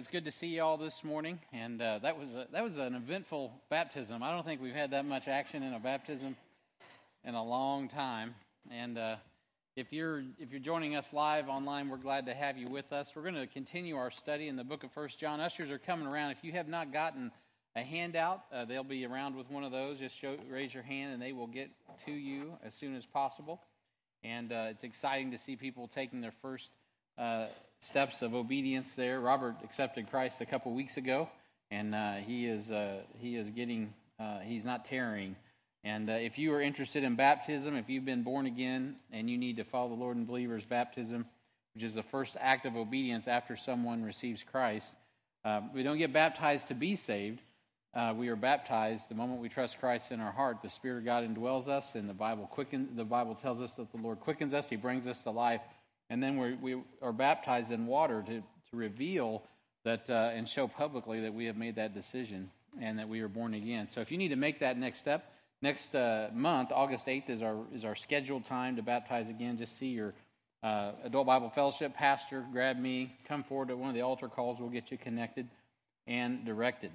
It's good to see you all this morning, and uh, that was a, that was an eventful baptism. I don't think we've had that much action in a baptism in a long time. And uh, if you're if you're joining us live online, we're glad to have you with us. We're going to continue our study in the book of First John. Ushers are coming around. If you have not gotten a handout, uh, they'll be around with one of those. Just show, raise your hand, and they will get to you as soon as possible. And uh, it's exciting to see people taking their first uh, steps of obedience there. Robert accepted Christ a couple weeks ago, and uh, he is uh, he is getting uh, he's not tarrying. And uh, if you are interested in baptism, if you've been born again and you need to follow the Lord in believers baptism, which is the first act of obedience after someone receives Christ, uh, we don't get baptized to be saved. Uh, we are baptized the moment we trust Christ in our heart. The Spirit of God indwells us, and the Bible quicken. The Bible tells us that the Lord quickens us. He brings us to life and then we we are baptized in water to, to reveal that uh, and show publicly that we have made that decision and that we are born again. So if you need to make that next step, next uh, month, August 8th, is our, is our scheduled time to baptize again. Just see your uh, Adult Bible Fellowship pastor, grab me, come forward to one of the altar calls. We'll get you connected and directed.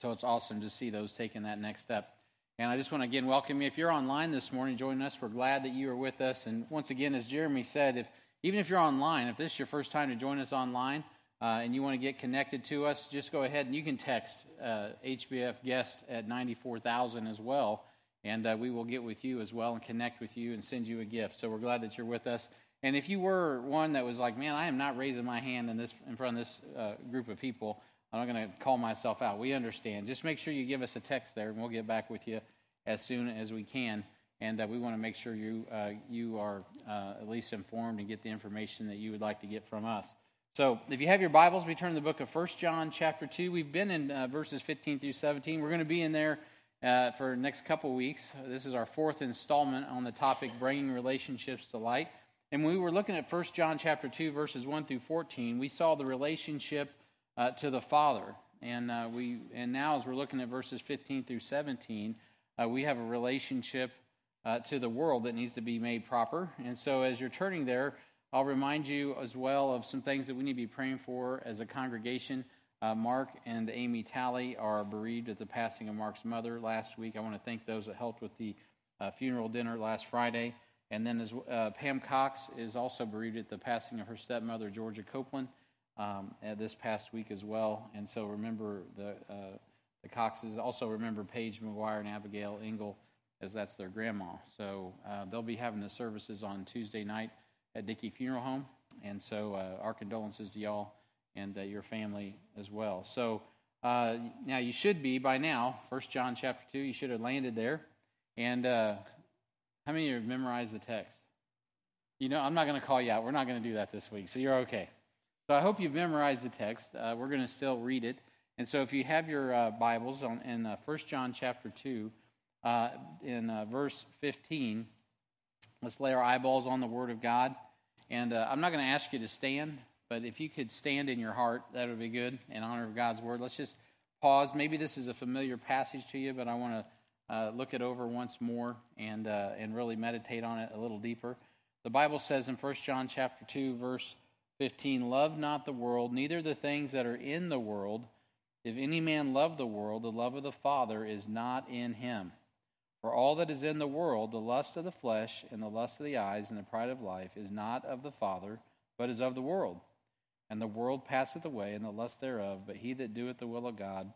So it's awesome to see those taking that next step. And I just want to again welcome you. If you're online this morning joining us, we're glad that you are with us. And once again, as Jeremy said, if even if you're online, if this is your first time to join us online uh, and you want to get connected to us, just go ahead and you can text uh, HBF guest at 94,000 as well. And uh, we will get with you as well and connect with you and send you a gift. So we're glad that you're with us. And if you were one that was like, man, I am not raising my hand in this in front of this uh, group of people, I'm not going to call myself out. We understand. Just make sure you give us a text there, and we'll get back with you as soon as we can. And uh, we want to make sure you uh, you are uh, at least informed and get the information that you would like to get from us. So, if you have your Bibles, we turn to the book of First John, chapter two. We've been in uh, verses 15 through 17. We're going to be in there uh, for the next couple weeks. This is our fourth installment on the topic bringing relationships to light. And when we were looking at First John, chapter two, verses 1 through 14, we saw the relationship uh, to the Father. And, uh, we, and now, as we're looking at verses 15 through 17, uh, we have a relationship uh, to the world that needs to be made proper. And so, as you're turning there, I'll remind you as well of some things that we need to be praying for as a congregation. Uh, Mark and Amy Talley are bereaved at the passing of Mark's mother last week. I want to thank those that helped with the uh, funeral dinner last Friday. And then as, Pam Cox is also bereaved at the passing of her stepmother, Georgia Copeland um, this past week as well. And so remember the uh, the Coxes. Also remember Paige McGuire and Abigail Engel, as that's their grandma. So uh, they'll be having the services on Tuesday night at Dickey Funeral Home. And so uh, our condolences to y'all and uh, your family as well. So uh, now you should be by now, First John chapter two. You should have landed there. And uh, how many of you have memorized the text? You know, I'm not going to call you out. We're not going to do that this week, so you're okay. So I hope you've memorized the text. Uh, we're going to still read it. And so if you have your uh, Bibles on, in uh, 1 John chapter 2, uh, in uh, verse 15, let's lay our eyeballs on the Word of God. And uh, I'm not going to ask you to stand, but if you could stand in your heart, that would be good in honor of God's Word. Let's just pause. Maybe this is a familiar passage to you, but I want to uh, look it over once more and, and really meditate on it a little deeper. The Bible says in 1 John chapter 2, verse 15 Love not the world, neither the things that are in the world. If any man love the world, the love of the Father is not in him. For all that is in the world, the lust of the flesh, and the lust of the eyes, and the pride of life, is not of the Father, but is of the world. And the world passeth away, and the lust thereof, but he that doeth the will of God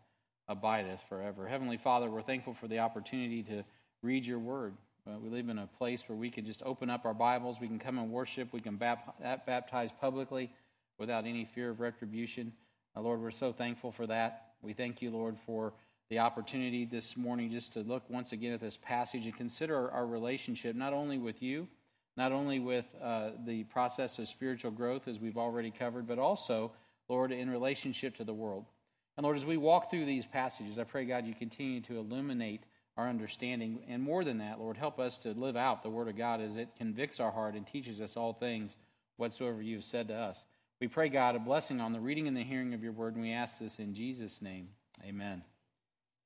abideth forever. Heavenly Father, we're thankful for the opportunity to read your word. Uh, we live in a place where we can just open up our Bibles, we can come and worship, we can baptize publicly without any fear of retribution. Lord, we're so thankful for that. We thank you, Lord, for the opportunity this morning just to look once again at this passage and consider our, our relationship not only with you, not only with uh, the process of spiritual growth, as we've already covered, but also, Lord, in relationship to the world. And Lord, as we walk through these passages, I pray, God, you continue to illuminate our understanding. And more than that, Lord, help us to live out the Word of God as it convicts our heart and teaches us all things whatsoever you have said to us. We pray, God, a blessing on the reading and the hearing of your Word, and we ask this in Jesus' name. Amen.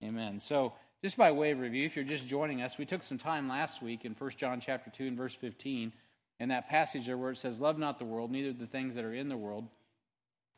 Amen. So, just by way of review, if you're just joining us, we took some time last week in 1 John chapter 2 and verse 15, in that passage there where it says, Love not the world, neither the things that are in the world.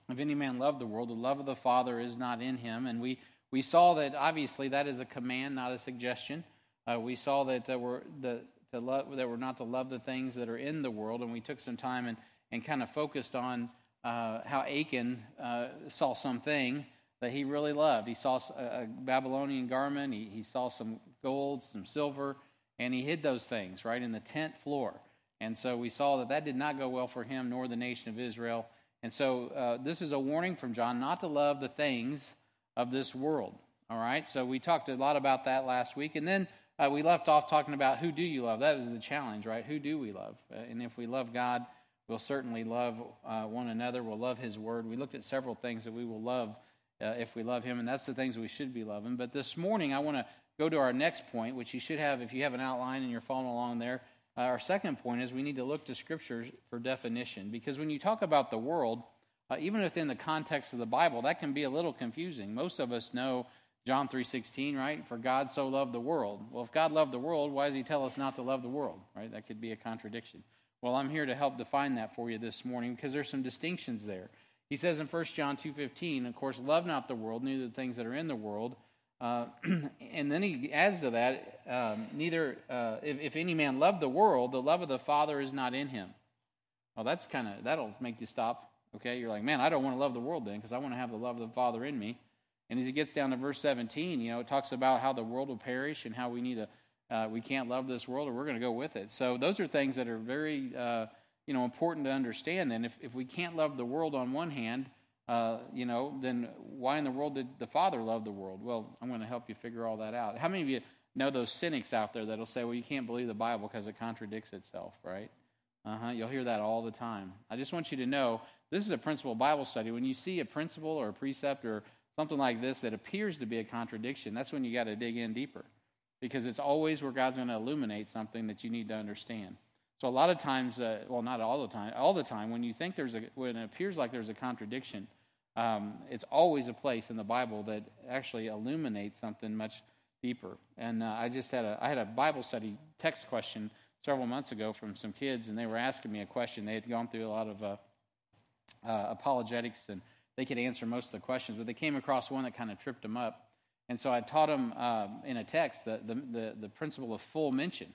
if any man love the world, the love of the Father is not in him. And we, we saw that obviously that is a command, not a suggestion. Uh, we saw that uh, we're, the, to love, that we're not to love the things that are in the world, and we took some time and, and kind of focused on uh, how Achan uh, saw something that he really loved. He saw a, Babylonian garment, he, he saw some gold, some silver, and he hid those things right in the tent floor. And so we saw that that did not go well for him nor the nation of Israel. And so uh, this is a warning from John not to love the things of this world. All right, so we talked a lot about that last week. And then uh, we left off talking about who do you love? That was the challenge, right? Who do we love? Uh, and if we love God, we'll certainly love uh, one another. We'll love His Word. We looked at several things that we will love uh, if we love Him, and that's the things we should be loving. But this morning, I want to go to our next point, which you should have if you have an outline and you're following along there. Uh, our second point is we need to look to Scripture for definition because when you talk about the world, uh, even within the context of the Bible, that can be a little confusing. Most of us know John 3:16, right? For God so loved the world. Well, if God loved the world, why does he tell us not to love the world, right? That could be a contradiction. Well, I'm here to help define that for you this morning because there's some distinctions there. He says in 1 John 2:15, of course, love not the world, neither the things that are in the world. Uh, and then he adds to that, um, neither uh, if, if, any man love the world, the love of the Father is not in him. Well, that's kind of that'll make you stop. Okay, you're like, man, I don't want to love the world then because I want to have the love of the Father in me. And as he gets down to verse 17, you know, it talks about how the world will perish and how we need to, uh, we can't love this world or we're going to go with it. So those are things that are very, uh, you know, important to understand. And if, if we can't love the world on one hand, uh, you know, then why in the world did the Father love the world? Well, I'm going to help you figure all that out. How many of you know those cynics out there that'll say, well, you can't believe the Bible because it contradicts itself, right? Uh huh. You'll hear that all the time. I just want you to know this is a principle Bible study. When you see a principle or a precept or something like this that appears to be a contradiction, that's when you got to dig in deeper because it's always where God's going to illuminate something that you need to understand. So a lot of times, uh, well, not all the time, all the time, when you think there's a, when it appears like there's a contradiction, um, it's always a place in the Bible that actually illuminates something much deeper. And uh, I just had a, I had a Bible study text question several months ago from some kids, and they were asking me a question. They had gone through a lot of uh, uh, apologetics, and they could answer most of the questions, but they came across one that kind of tripped them up. And so I taught them uh, in a text the, the, the, the principle of full mention.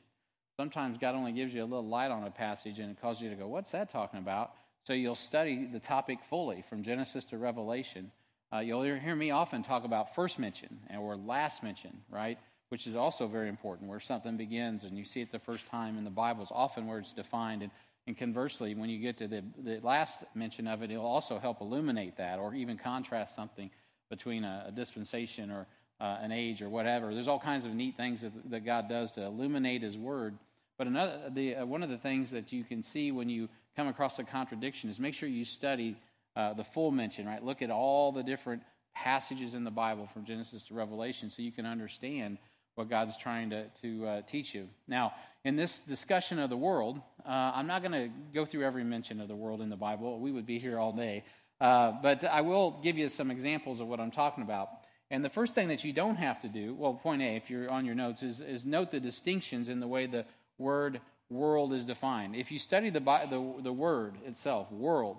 Sometimes God only gives you a little light on a passage and it causes you to go, What's that talking about? So you'll study the topic fully from Genesis to Revelation. Uh, you'll hear me often talk about first mention or last mention, right? Which is also very important, where something begins and you see it the first time in the Bible is often where it's defined. And, and conversely, when you get to the, the last mention of it, it'll also help illuminate that or even contrast something between a, a dispensation or uh, an age or whatever. There's all kinds of neat things that, that God does to illuminate His Word but another, the, uh, one of the things that you can see when you come across a contradiction is make sure you study uh, the full mention, right? Look at all the different passages in the Bible from Genesis to Revelation so you can understand what God's trying to, to uh, teach you. Now, in this discussion of the world, uh, I'm not going to go through every mention of the world in the Bible. We would be here all day. Uh, but I will give you some examples of what I'm talking about. And the first thing that you don't have to do, well, point A, if you're on your notes, is, is note the distinctions in the way the word world is defined. If you study the, the, the word itself, world,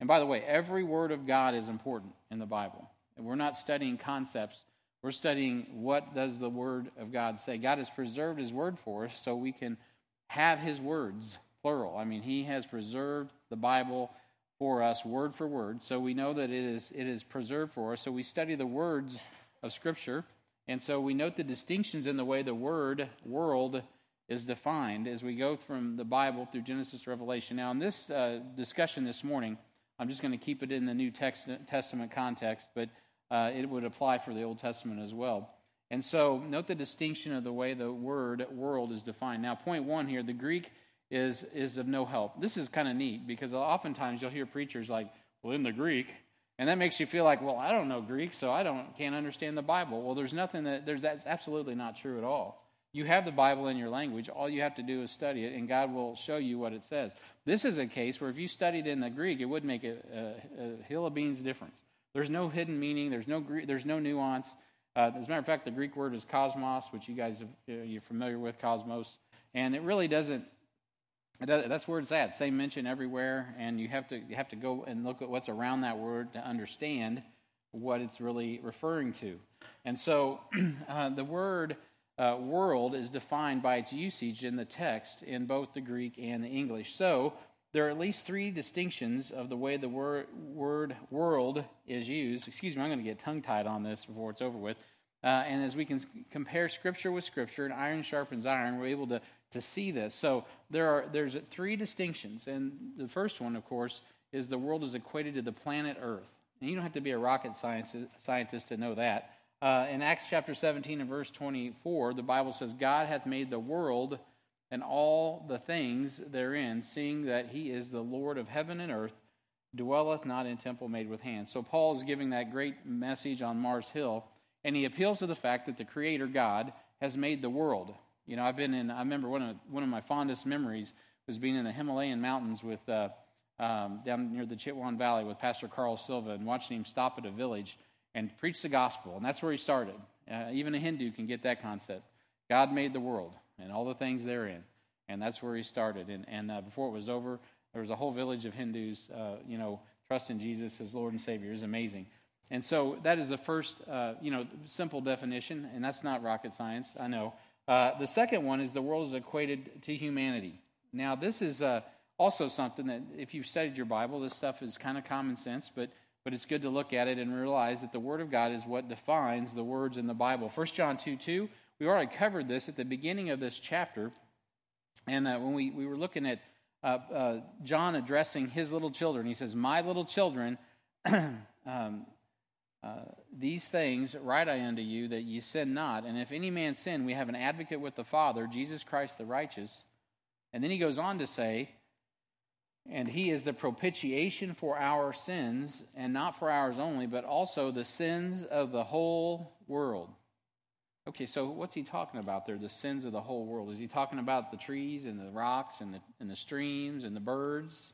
and by the way, every word of God is important in the Bible. And we're not studying concepts. We're studying what does the word of God say. God has preserved his word for us so we can have his words, plural. I mean, he has preserved the Bible for us word for word. So we know that it is it is preserved for us. So we study the words of scripture. And so we note the distinctions in the way the word world is defined as we go from the Bible through Genesis to Revelation. Now, in this uh, discussion this morning, I'm just going to keep it in the New Testament context, but uh, it would apply for the Old Testament as well. And so, note the distinction of the way the word world is defined. Now, point one here the Greek is, is of no help. This is kind of neat because oftentimes you'll hear preachers like, well, in the Greek, and that makes you feel like, well, I don't know Greek, so I don't can't understand the Bible. Well, there's nothing that there's that's absolutely not true at all. You have the Bible in your language. All you have to do is study it, and God will show you what it says. This is a case where if you studied in the Greek, it would make a, a, a hill of beans difference. There's no hidden meaning. There's no there's no nuance. Uh, as a matter of fact, the Greek word is cosmos, which you guys have, you're familiar with, cosmos, and it really doesn't that's where it's at. Same mention everywhere, and you have to you have to go and look at what's around that word to understand what it's really referring to. And so, uh, the word uh, "world" is defined by its usage in the text in both the Greek and the English. So, there are at least three distinctions of the way the word, word "world" is used. Excuse me, I'm going to get tongue tied on this before it's over with. Uh, and as we can compare Scripture with Scripture, and iron sharpens iron, we're able to to see this. So there are there's three distinctions, and the first one, of course, is the world is equated to the planet Earth. And you don't have to be a rocket science, scientist to know that. Uh, in Acts chapter 17 and verse 24, the Bible says, God hath made the world and all the things therein, seeing that he is the Lord of heaven and earth, dwelleth not in temple made with hands. So Paul is giving that great message on Mars Hill, and he appeals to the fact that the Creator God has made the world. You know, I've been in, I remember one of, one of my fondest memories was being in the Himalayan mountains with, uh, um, down near the Chitwan Valley with Pastor Carl Silva and watching him stop at a village and preach the gospel. And that's where he started. Uh, even a Hindu can get that concept. God made the world and all the things therein. And that's where he started. And, and uh, before it was over, there was a whole village of Hindus, uh, you know, trusting Jesus as Lord and Savior. is amazing. And so that is the first, uh, you know, simple definition. And that's not rocket science, I know. Uh, the second one is the world is equated to humanity. Now, this is uh, also something that, if you've studied your Bible, this stuff is kind of common sense, but, but it's good to look at it and realize that the Word of God is what defines the words in the Bible. 1 John 2 2, we already covered this at the beginning of this chapter. And uh, when we, we were looking at uh, uh, John addressing his little children, he says, My little children, um, uh, these things write I unto you that ye sin not. And if any man sin, we have an advocate with the Father, Jesus Christ the righteous. And then he goes on to say, and he is the propitiation for our sins, and not for ours only, but also the sins of the whole world. Okay, so what's he talking about there? The sins of the whole world. Is he talking about the trees and the rocks and the, and the streams and the birds?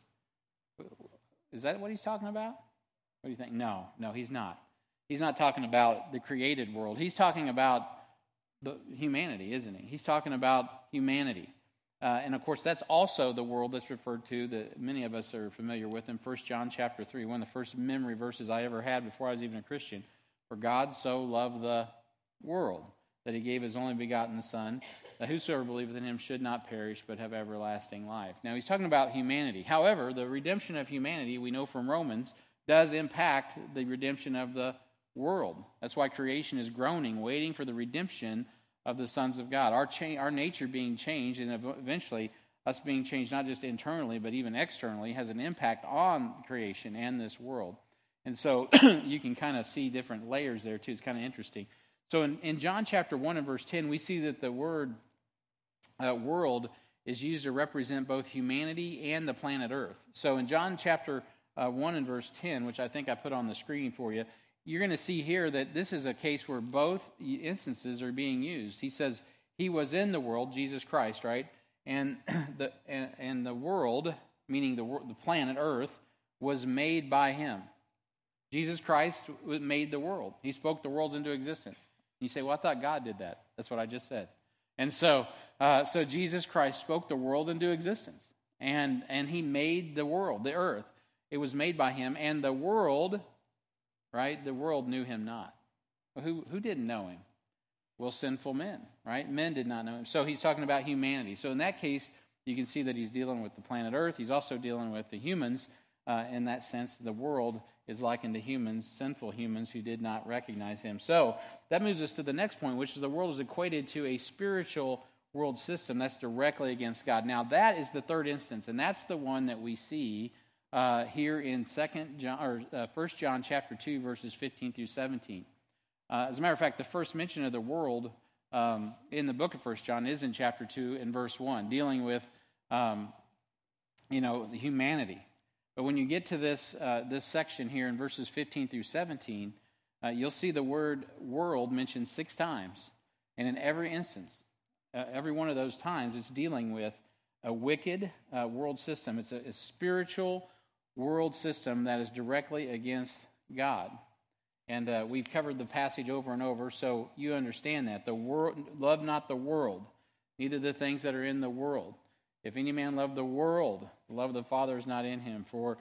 Is that what he's talking about? What do you think? No, no, he's not. He's not talking about the created world. He's talking about the humanity, isn't he? He's talking about humanity. Uh, and of course, that's also the world that's referred to that many of us are familiar with in 1 John chapter 3, one of the first memory verses I ever had before I was even a Christian. For God so loved the world that he gave his only begotten Son, that whosoever believeth in him should not perish but have everlasting life. Now, he's talking about humanity. However, the redemption of humanity, we know from Romans, does impact the redemption of the world. That's why creation is groaning, waiting for the redemption of the sons of God. Our, cha- our nature being changed, and eventually us being changed not just internally, but even externally, has an impact on creation and this world. And so you can kind of see different layers there, too. It's kind of interesting. So in, in John chapter 1 and verse 10, we see that the word uh, world is used to represent both humanity and the planet Earth. So in John chapter uh, 1 and verse 10, which I think I put on the screen for you, you're going to see here that this is a case where both instances are being used. He says, He was in the world, Jesus Christ, right? And the, and, and the world, meaning the, the planet Earth, was made by Him. Jesus Christ made the world. He spoke the worlds into existence. You say, Well, I thought God did that. That's what I just said. And so, uh, so Jesus Christ spoke the world into existence. And, and He made the world, the earth. It was made by Him. And the world right? The world knew him not. Well, who, who didn't know him? Well, sinful men, right? Men did not know him. So he's talking about humanity. So in that case, you can see that he's dealing with the planet Earth. He's also dealing with the humans. Uh, in that sense, the world is likened to humans, sinful humans who did not recognize him. So that moves us to the next point, which is the world is equated to a spiritual world system that's directly against God. Now, that is the third instance, and that's the one that we see uh, here in Second John or uh, First John chapter two, verses fifteen through seventeen. Uh, as a matter of fact, the first mention of the world um, in the book of First John is in chapter two and verse one, dealing with um, you know humanity. But when you get to this uh, this section here in verses fifteen through seventeen, uh, you'll see the word "world" mentioned six times, and in every instance, uh, every one of those times, it's dealing with a wicked world system. It's a, a spiritual world system that is directly against God. And uh, we've covered the passage over and over, so you understand that. The world, love not the world, neither the things that are in the world. If any man love the world, the love of the Father is not in him. For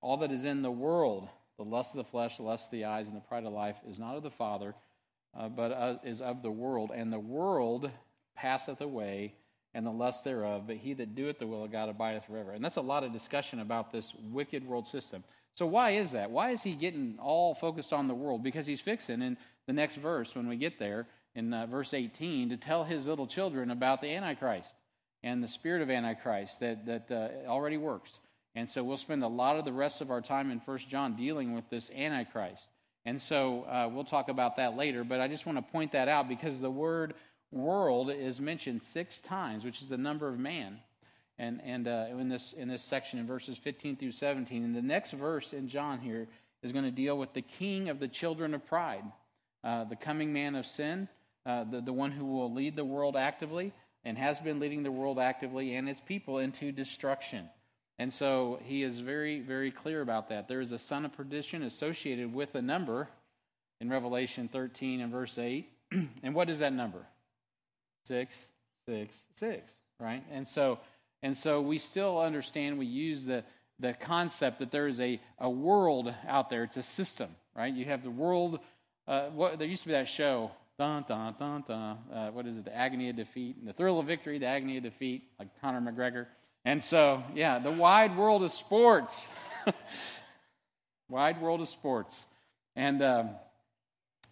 all that is in the world, the lust of the flesh, the lust of the eyes, and the pride of life, is not of the Father, uh, but uh, is of the world. And the world passeth away, and the lust thereof, but he that doeth the will of God abideth forever. And that's a lot of discussion about this wicked world system. So, why is that? Why is he getting all focused on the world? Because he's fixing in the next verse, when we get there, in uh, verse 18, to tell his little children about the Antichrist and the spirit of Antichrist that, that uh, already works. And so, we'll spend a lot of the rest of our time in First John dealing with this Antichrist. And so, uh, we'll talk about that later, but I just want to point that out because the word world is mentioned six times, which is the number of man and, and uh, in, this, in this section in verses 15 through 17. And the next verse in John here is going to deal with the king of the children of pride, uh, the coming man of sin, uh, the, the one who will lead the world actively and has been leading the world actively and its people into destruction. And so he is very, very clear about that. There is a son of perdition associated with a number in Revelation 13 and verse 8. and what is that number? 666, 6, 6, right? And so and so we still understand, we use the, the concept that there is a, a world out there. It's a system, right? You have the world. Uh, what, there used to be that show, dun, dun, dun, dun. Uh, what is it? The agony of defeat, the thrill of victory, the agony of defeat, like Conor McGregor. And so, yeah, the wide world of sports. wide world of sports. And, um,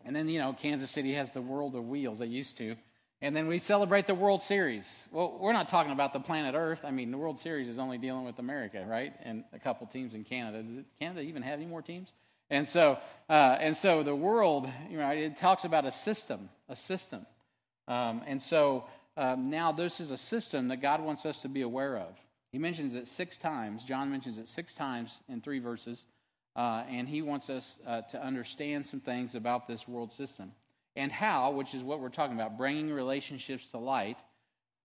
and then, you know, Kansas City has the world of wheels. They used to. And then we celebrate the World Series. Well, we're not talking about the planet Earth. I mean, the World Series is only dealing with America, right? And a couple teams in Canada. Does Canada even have any more teams? And so, uh, and so the world, you know, it talks about a system, a system. Um, and so um, now this is a system that God wants us to be aware of. He mentions it six times. John mentions it six times in three verses. Uh, and he wants us uh, to understand some things about this world system and how, which is what we're talking about, bringing relationships to light,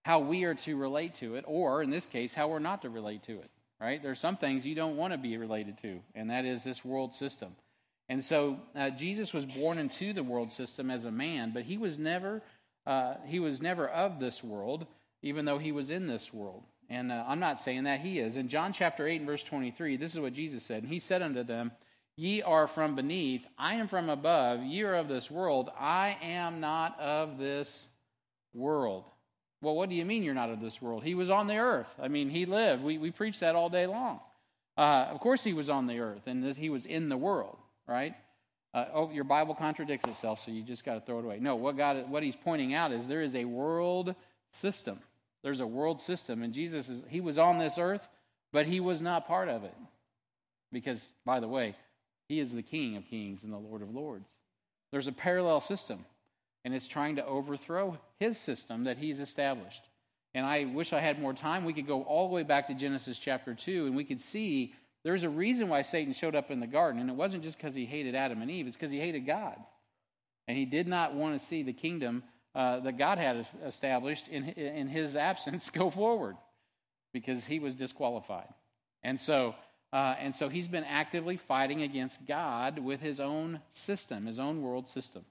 how we are to relate to it, or in this case, how we're not to relate to it, right? There are some things you don't want to be related to, and that is this world system. And so uh, Jesus was born into the world system as a man, but he was never uh, he was never of this world, even though he was in this world. And uh, I'm not saying that he is. In John chapter 8 and verse 23, this is what Jesus said. And he said unto them, Ye are from beneath, I am from above, ye are of this world, I am not of this world. Well, what do you mean you're not of this world? He was on the earth. I mean, he lived. We, we preach that all day long. Uh, of course, he was on the earth and he was in the world, right? Uh, oh, your Bible contradicts itself, so you just got to throw it away. No, what God, what he's pointing out is there is a world system. There's a world system, and Jesus is he was on this earth, but he was not part of it. Because, by the way, he is the King of kings and the Lord of lords. There's a parallel system, and it's trying to overthrow his system that he's established. And I wish I had more time. We could go all the way back to Genesis chapter 2, and we could see there's a reason why Satan showed up in the garden. And it wasn't just because he hated Adam and Eve, it's because he hated God. And he did not want to see the kingdom uh, that God had established in, in his absence go forward because he was disqualified. And so uh, and so he's been actively fighting against God with his own system, his own world system.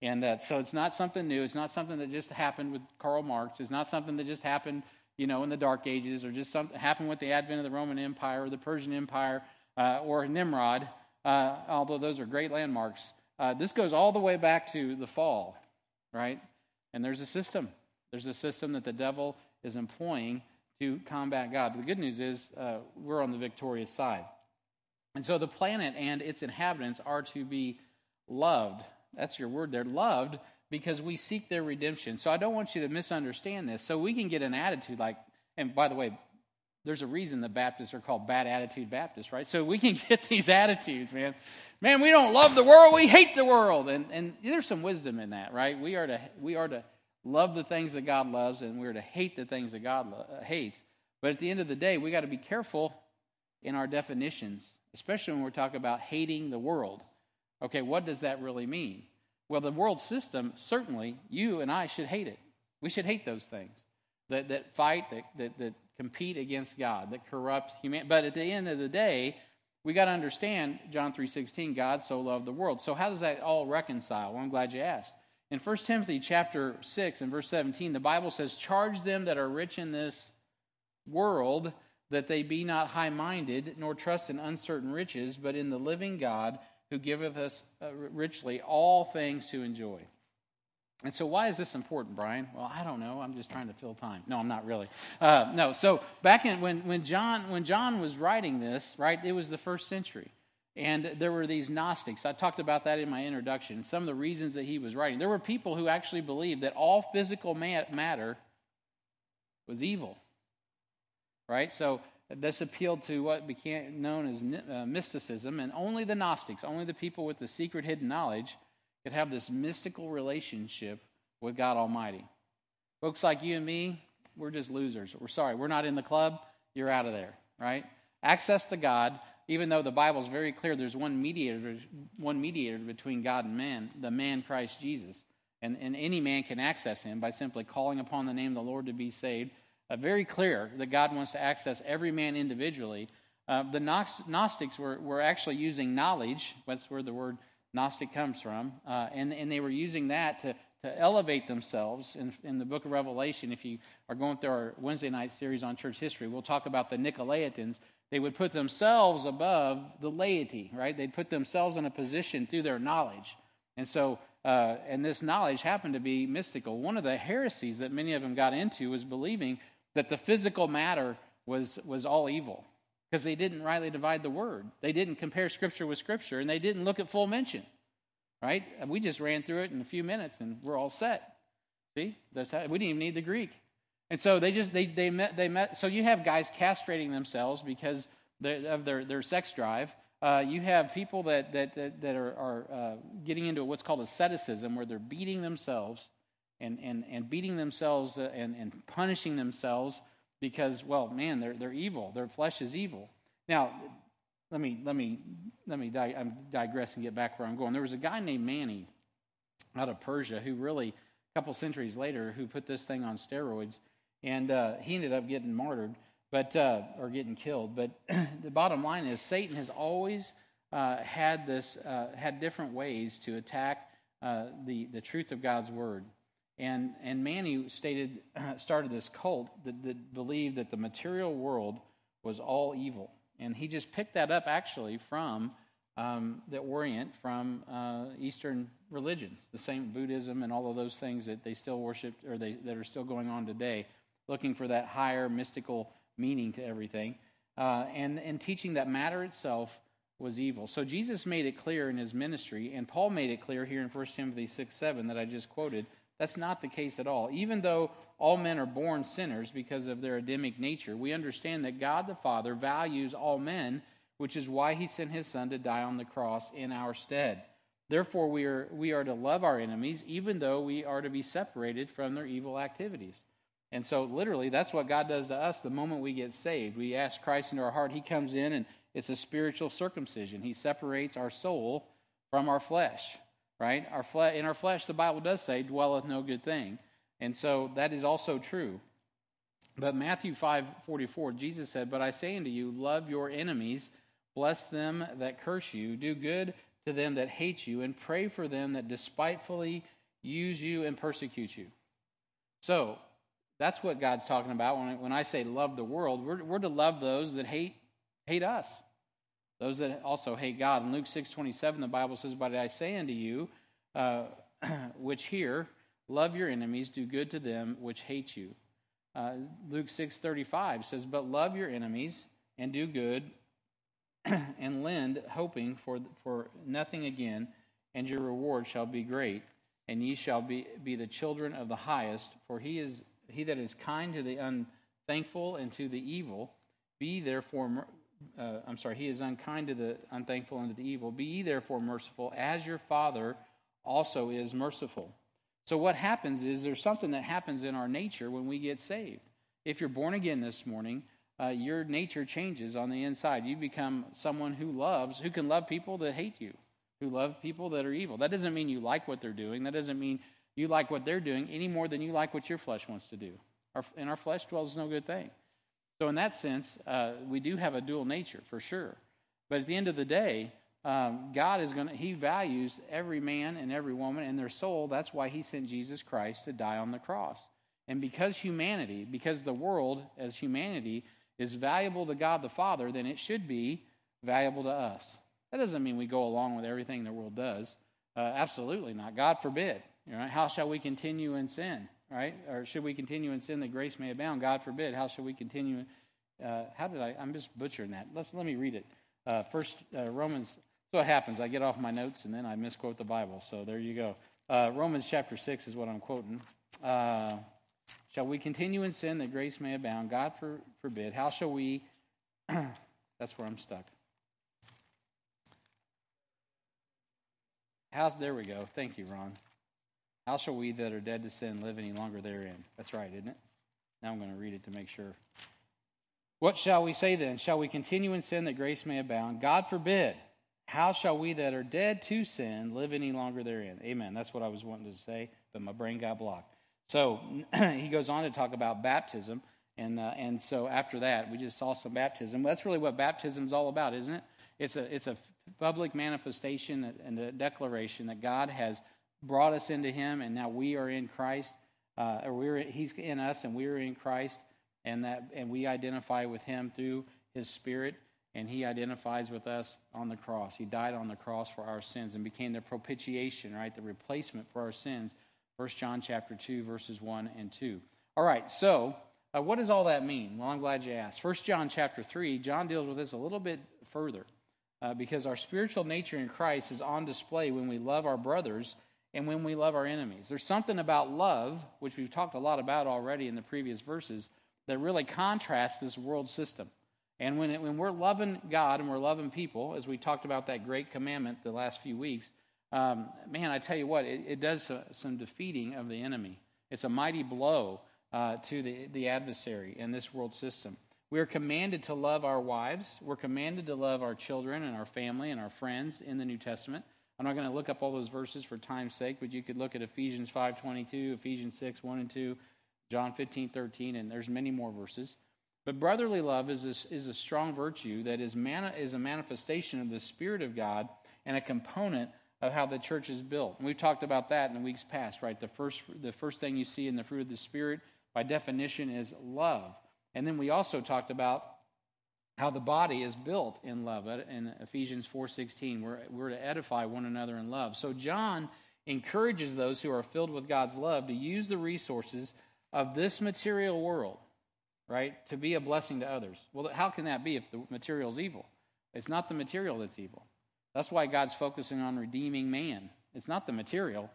And uh, so it's not something new. It's not something that just happened with Karl Marx. It's not something that just happened, you know, in the Dark Ages or just something happened with the advent of the Roman Empire or the Persian Empire uh, or Nimrod, uh, although those are great landmarks. Uh, this goes all the way back to the fall, right? And there's a system. There's a system that the devil is employing to combat God. But the good news is uh, we're on the victorious side. And so the planet and its inhabitants are to be loved. That's your word. They're loved because we seek their redemption. So I don't want you to misunderstand this. So we can get an attitude like, and by the way, there's a reason the Baptists are called bad attitude Baptists, right? So we can get these attitudes, man. Man, we don't love the world, we hate the world. And and there's some wisdom in that, right? We are to we are to love the things that God loves and we're to hate the things that God lo- uh, hates. But at the end of the day, we got to be careful in our definitions, especially when we're talking about hating the world. Okay, what does that really mean? Well, the world system, certainly, you and I should hate it. We should hate those things that, that fight, that, that, that compete against God, that corrupt humanity. But at the end of the day, we got to understand John 3.16, God so loved the world. So how does that all reconcile? Well, I'm glad you asked. In 1 Timothy chapter 6 and verse 17, the Bible says, Charge them that are rich in this world, that they be not high minded, nor trust in uncertain riches, but in the living God who giveth us uh, richly all things to enjoy. And so, why is this important, Brian? Well, I don't know. I'm just trying to fill time. No, I'm not really. Uh, no. So back in when when John when John was writing this, right? It was the first century, and there were these Gnostics. I talked about that in my introduction. Some of the reasons that he was writing. There were people who actually believed that all physical matter was evil. Right. So this appealed to what became known as uh, mysticism, and only the Gnostics, only the people with the secret hidden knowledge could have this mystical relationship with God Almighty. Folks like you and me, we're just losers. We're sorry, we're not in the club. You're out of there, right? Access to God, even though the Bible is very clear, there's one mediator, one mediator between God and man, the man Christ Jesus. And, and any man can access him by simply calling upon the name of the Lord to be saved. Uh, very clear that God wants to access every man individually. Uh, the Gnostics were, were actually using knowledge. That's where the word Gnostic comes from. Uh, and, and they were using that to, to elevate themselves. In, in the book of Revelation, if you are going through our Wednesday night series on church history, we'll talk about the Nicolaitans. They would put themselves above the laity, right? They'd put themselves in a position through their knowledge. And so, uh, and this knowledge happened to be mystical. One of the heresies that many of them got into was believing that the physical matter was, was all evil because they didn't rightly divide the word. They didn't compare Scripture with Scripture, and they didn't look at full mention. Right? We just ran through it in a few minutes, and we're all set. See, That's how, we didn't even need the Greek. And so they just they they met they met. So you have guys castrating themselves because of their their sex drive. Uh, you have people that that that, that are, are uh, getting into what's called asceticism, where they're beating themselves and and and beating themselves uh, and and punishing themselves because, well, man, they're, they're evil. Their flesh is evil. Now, let me, let me, let me di- I'm digress and get back where I'm going. There was a guy named Mani out of Persia who really, a couple centuries later, who put this thing on steroids, and uh, he ended up getting martyred, but uh, or getting killed. But the bottom line is, Satan has always uh, had this, uh, had different ways to attack uh, the the truth of God's word. And, and Mani stated, started this cult that, that believed that the material world was all evil. And he just picked that up actually from um, the Orient, from uh, Eastern religions, the same Buddhism and all of those things that they still worship or they, that are still going on today, looking for that higher mystical meaning to everything, uh, and, and teaching that matter itself was evil. So Jesus made it clear in his ministry, and Paul made it clear here in 1 Timothy 6 7 that I just quoted that's not the case at all. Even though all men are born sinners because of their Adamic nature, we understand that God the Father values all men, which is why he sent his Son to die on the cross in our stead. Therefore, we are, we are to love our enemies, even though we are to be separated from their evil activities. And so, literally, that's what God does to us the moment we get saved. We ask Christ into our heart, He comes in, and it's a spiritual circumcision. He separates our soul from our flesh right? Our fle- in our flesh, the Bible does say, dwelleth no good thing. And so that is also true. But Matthew 5 44, Jesus said, But I say unto you, love your enemies, bless them that curse you, do good to them that hate you, and pray for them that despitefully use you and persecute you. So that's what God's talking about when I, when I say love the world. We're, we're to love those that hate, hate us. Those that also hate God. In Luke 6 27, the Bible says, But I say unto you, uh, which hear, love your enemies, do good to them which hate you. Uh, Luke 6 35 says, But love your enemies and do good and lend, hoping for, for nothing again, and your reward shall be great, and ye shall be, be the children of the highest, for he is he that is kind to the unthankful and to the evil. Be therefore uh, I'm sorry, he is unkind to the unthankful and to the evil. Be ye therefore merciful, as your Father also is merciful. So, what happens is there's something that happens in our nature when we get saved. If you're born again this morning, uh, your nature changes on the inside. You become someone who loves, who can love people that hate you, who love people that are evil. That doesn't mean you like what they're doing. That doesn't mean you like what they're doing any more than you like what your flesh wants to do. Our, in our flesh dwells no good thing. So, in that sense, uh, we do have a dual nature for sure. But at the end of the day, um, God is going to, He values every man and every woman and their soul. That's why He sent Jesus Christ to die on the cross. And because humanity, because the world as humanity is valuable to God the Father, then it should be valuable to us. That doesn't mean we go along with everything the world does. Uh, absolutely not. God forbid. Right? How shall we continue in sin? Right? Or should we continue in sin that grace may abound? God forbid. How shall we continue? Uh, how did I? I'm just butchering that. Let's let me read it. Uh, first uh, Romans. That's what happens. I get off my notes and then I misquote the Bible. So there you go. Uh, Romans chapter six is what I'm quoting. Uh, shall we continue in sin that grace may abound? God for, forbid. How shall we? that's where I'm stuck. How, there we go. Thank you, Ron. How shall we that are dead to sin live any longer therein? That's right, isn't it? Now I'm going to read it to make sure. What shall we say then? Shall we continue in sin that grace may abound? God forbid. How shall we that are dead to sin live any longer therein? Amen. That's what I was wanting to say, but my brain got blocked. So he goes on to talk about baptism. And, uh, and so after that, we just saw some baptism. That's really what baptism is all about, isn't it? It's a, it's a public manifestation and a declaration that God has brought us into Him, and now we are in Christ, uh, or we're He's in us, and we are in Christ, and that and we identify with Him through His Spirit, and He identifies with us on the cross. He died on the cross for our sins and became the propitiation, right, the replacement for our sins. First John chapter two, verses one and two. All right, so. Uh, what does all that mean? Well, I'm glad you asked. First John chapter 3, John deals with this a little bit further uh, because our spiritual nature in Christ is on display when we love our brothers and when we love our enemies. There's something about love, which we've talked a lot about already in the previous verses, that really contrasts this world system. And when, it, when we're loving God and we're loving people, as we talked about that great commandment the last few weeks, um, man, I tell you what, it, it does some defeating of the enemy. It's a mighty blow uh, to the, the adversary in this world system. We are commanded to love our wives. We're commanded to love our children and our family and our friends in the New Testament. I'm not going to look up all those verses for time's sake, but you could look at Ephesians 5.22, Ephesians 6, 1 and 2, John 15, 13, and there's many more verses. But brotherly love is a, is a strong virtue that is, mani- is a manifestation of the Spirit of God and a component of how the church is built. And we've talked about that in the weeks past, right? The first, the first thing you see in the fruit of the Spirit, by definition, is love. And then we also talked about how the body is built in love. In ephesians 4.16 we're, we're to edify one another in love. So john encourages those who are filled with god's love to use the resources of this material world right to be a blessing to others. Well how can that be if the material is evil? It's not the material that's evil. That's why god's focusing on redeeming man. It's not the material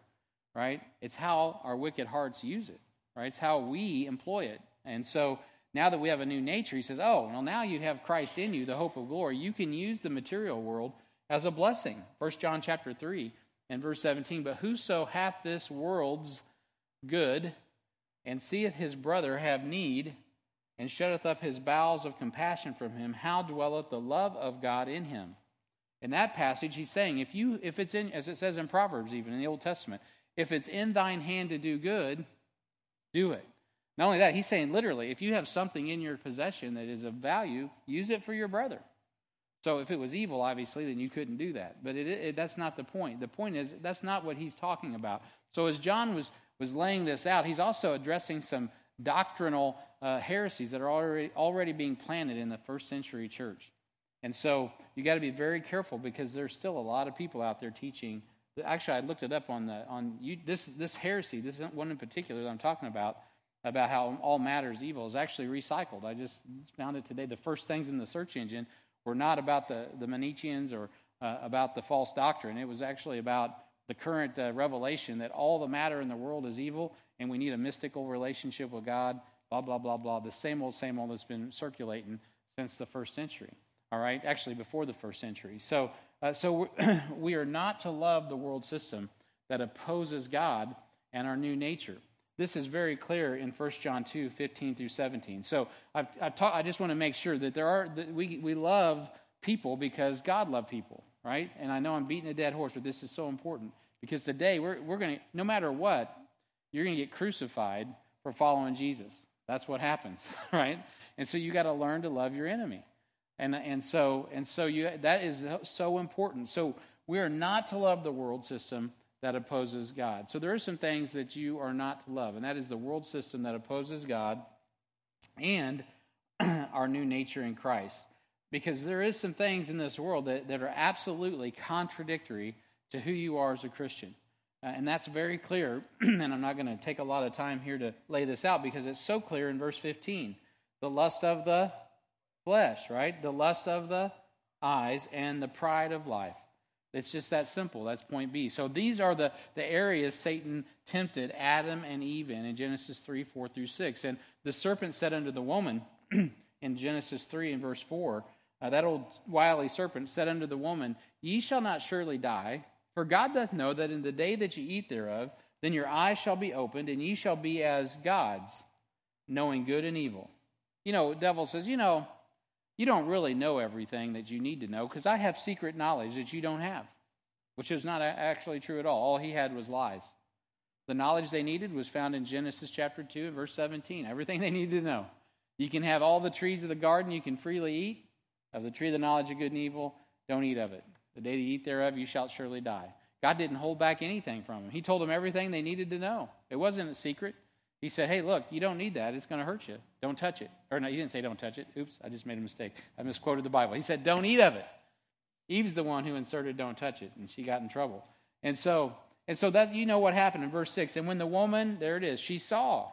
right? It's how our wicked hearts use it right? It's how we employ it. And so now that we have a new nature, he says, Oh, well, now you have Christ in you, the hope of glory. You can use the material world as a blessing. 1 John chapter 3 and verse 17. But whoso hath this world's good and seeth his brother have need and shutteth up his bowels of compassion from him, how dwelleth the love of God in him? In that passage, he's saying, if you if it's in as it says in Proverbs, even in the Old Testament, if it's in thine hand to do good, do it. Not only that, he's saying literally, if you have something in your possession that is of value, use it for your brother. So if it was evil, obviously, then you couldn't do that. But it, it, that's not the point. The point is that's not what he's talking about. So as John was was laying this out, he's also addressing some doctrinal uh, heresies that are already already being planted in the first century church. And so you got to be very careful because there's still a lot of people out there teaching. Actually, I looked it up on the on you, this this heresy. This one in particular that I'm talking about about how all matter is evil is actually recycled. I just found it today. The first things in the search engine were not about the, the Manicheans or uh, about the false doctrine. It was actually about the current uh, revelation that all the matter in the world is evil and we need a mystical relationship with God, blah, blah, blah, blah. The same old, same old that's been circulating since the first century. All right, actually before the first century. So, uh, so we are not to love the world system that opposes God and our new nature. This is very clear in 1 John 2 15 through 17. So I've, I've ta- I just want to make sure that there are that we, we love people because God loved people, right? And I know I'm beating a dead horse, but this is so important because today we're, we're going to, no matter what, you're going to get crucified for following Jesus. That's what happens, right? And so you got to learn to love your enemy. And, and so, and so you, that is so important. So we are not to love the world system that opposes God. So there are some things that you are not to love, and that is the world system that opposes God and our new nature in Christ. Because there is some things in this world that, that are absolutely contradictory to who you are as a Christian. Uh, and that's very clear, and I'm not going to take a lot of time here to lay this out because it's so clear in verse 15. The lust of the flesh, right? The lust of the eyes and the pride of life. It's just that simple. That's point B. So these are the, the areas Satan tempted Adam and Eve in in Genesis 3, 4 through 6. And the serpent said unto the woman in Genesis 3 and verse 4, uh, that old wily serpent said unto the woman, Ye shall not surely die, for God doth know that in the day that ye eat thereof, then your eyes shall be opened, and ye shall be as gods, knowing good and evil. You know, devil says, You know, you don't really know everything that you need to know because I have secret knowledge that you don't have, which is not actually true at all. All he had was lies. The knowledge they needed was found in Genesis chapter 2 and verse 17. Everything they needed to know. You can have all the trees of the garden, you can freely eat. Of the tree of the knowledge of good and evil, don't eat of it. The day you eat thereof, you shall surely die. God didn't hold back anything from them. He told them everything they needed to know. It wasn't a secret. He said, Hey, look, you don't need that. It's going to hurt you. Don't touch it. Or no, he didn't say don't touch it. Oops, I just made a mistake. I misquoted the Bible. He said, Don't eat of it. Eve's the one who inserted don't touch it, and she got in trouble. And so, and so that you know what happened in verse 6. And when the woman, there it is, she saw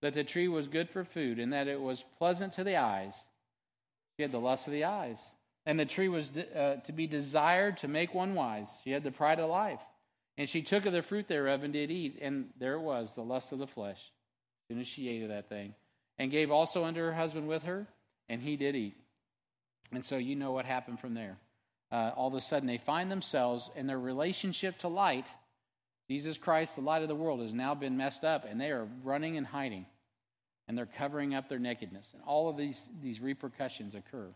that the tree was good for food and that it was pleasant to the eyes. She had the lust of the eyes. And the tree was uh, to be desired to make one wise. She had the pride of life. And she took of the fruit thereof and did eat. And there it was, the lust of the flesh of that thing, and gave also unto her husband with her, and he did eat. And so you know what happened from there. Uh, all of a sudden, they find themselves in their relationship to light. Jesus Christ, the light of the world, has now been messed up, and they are running and hiding, and they're covering up their nakedness. And all of these, these repercussions occur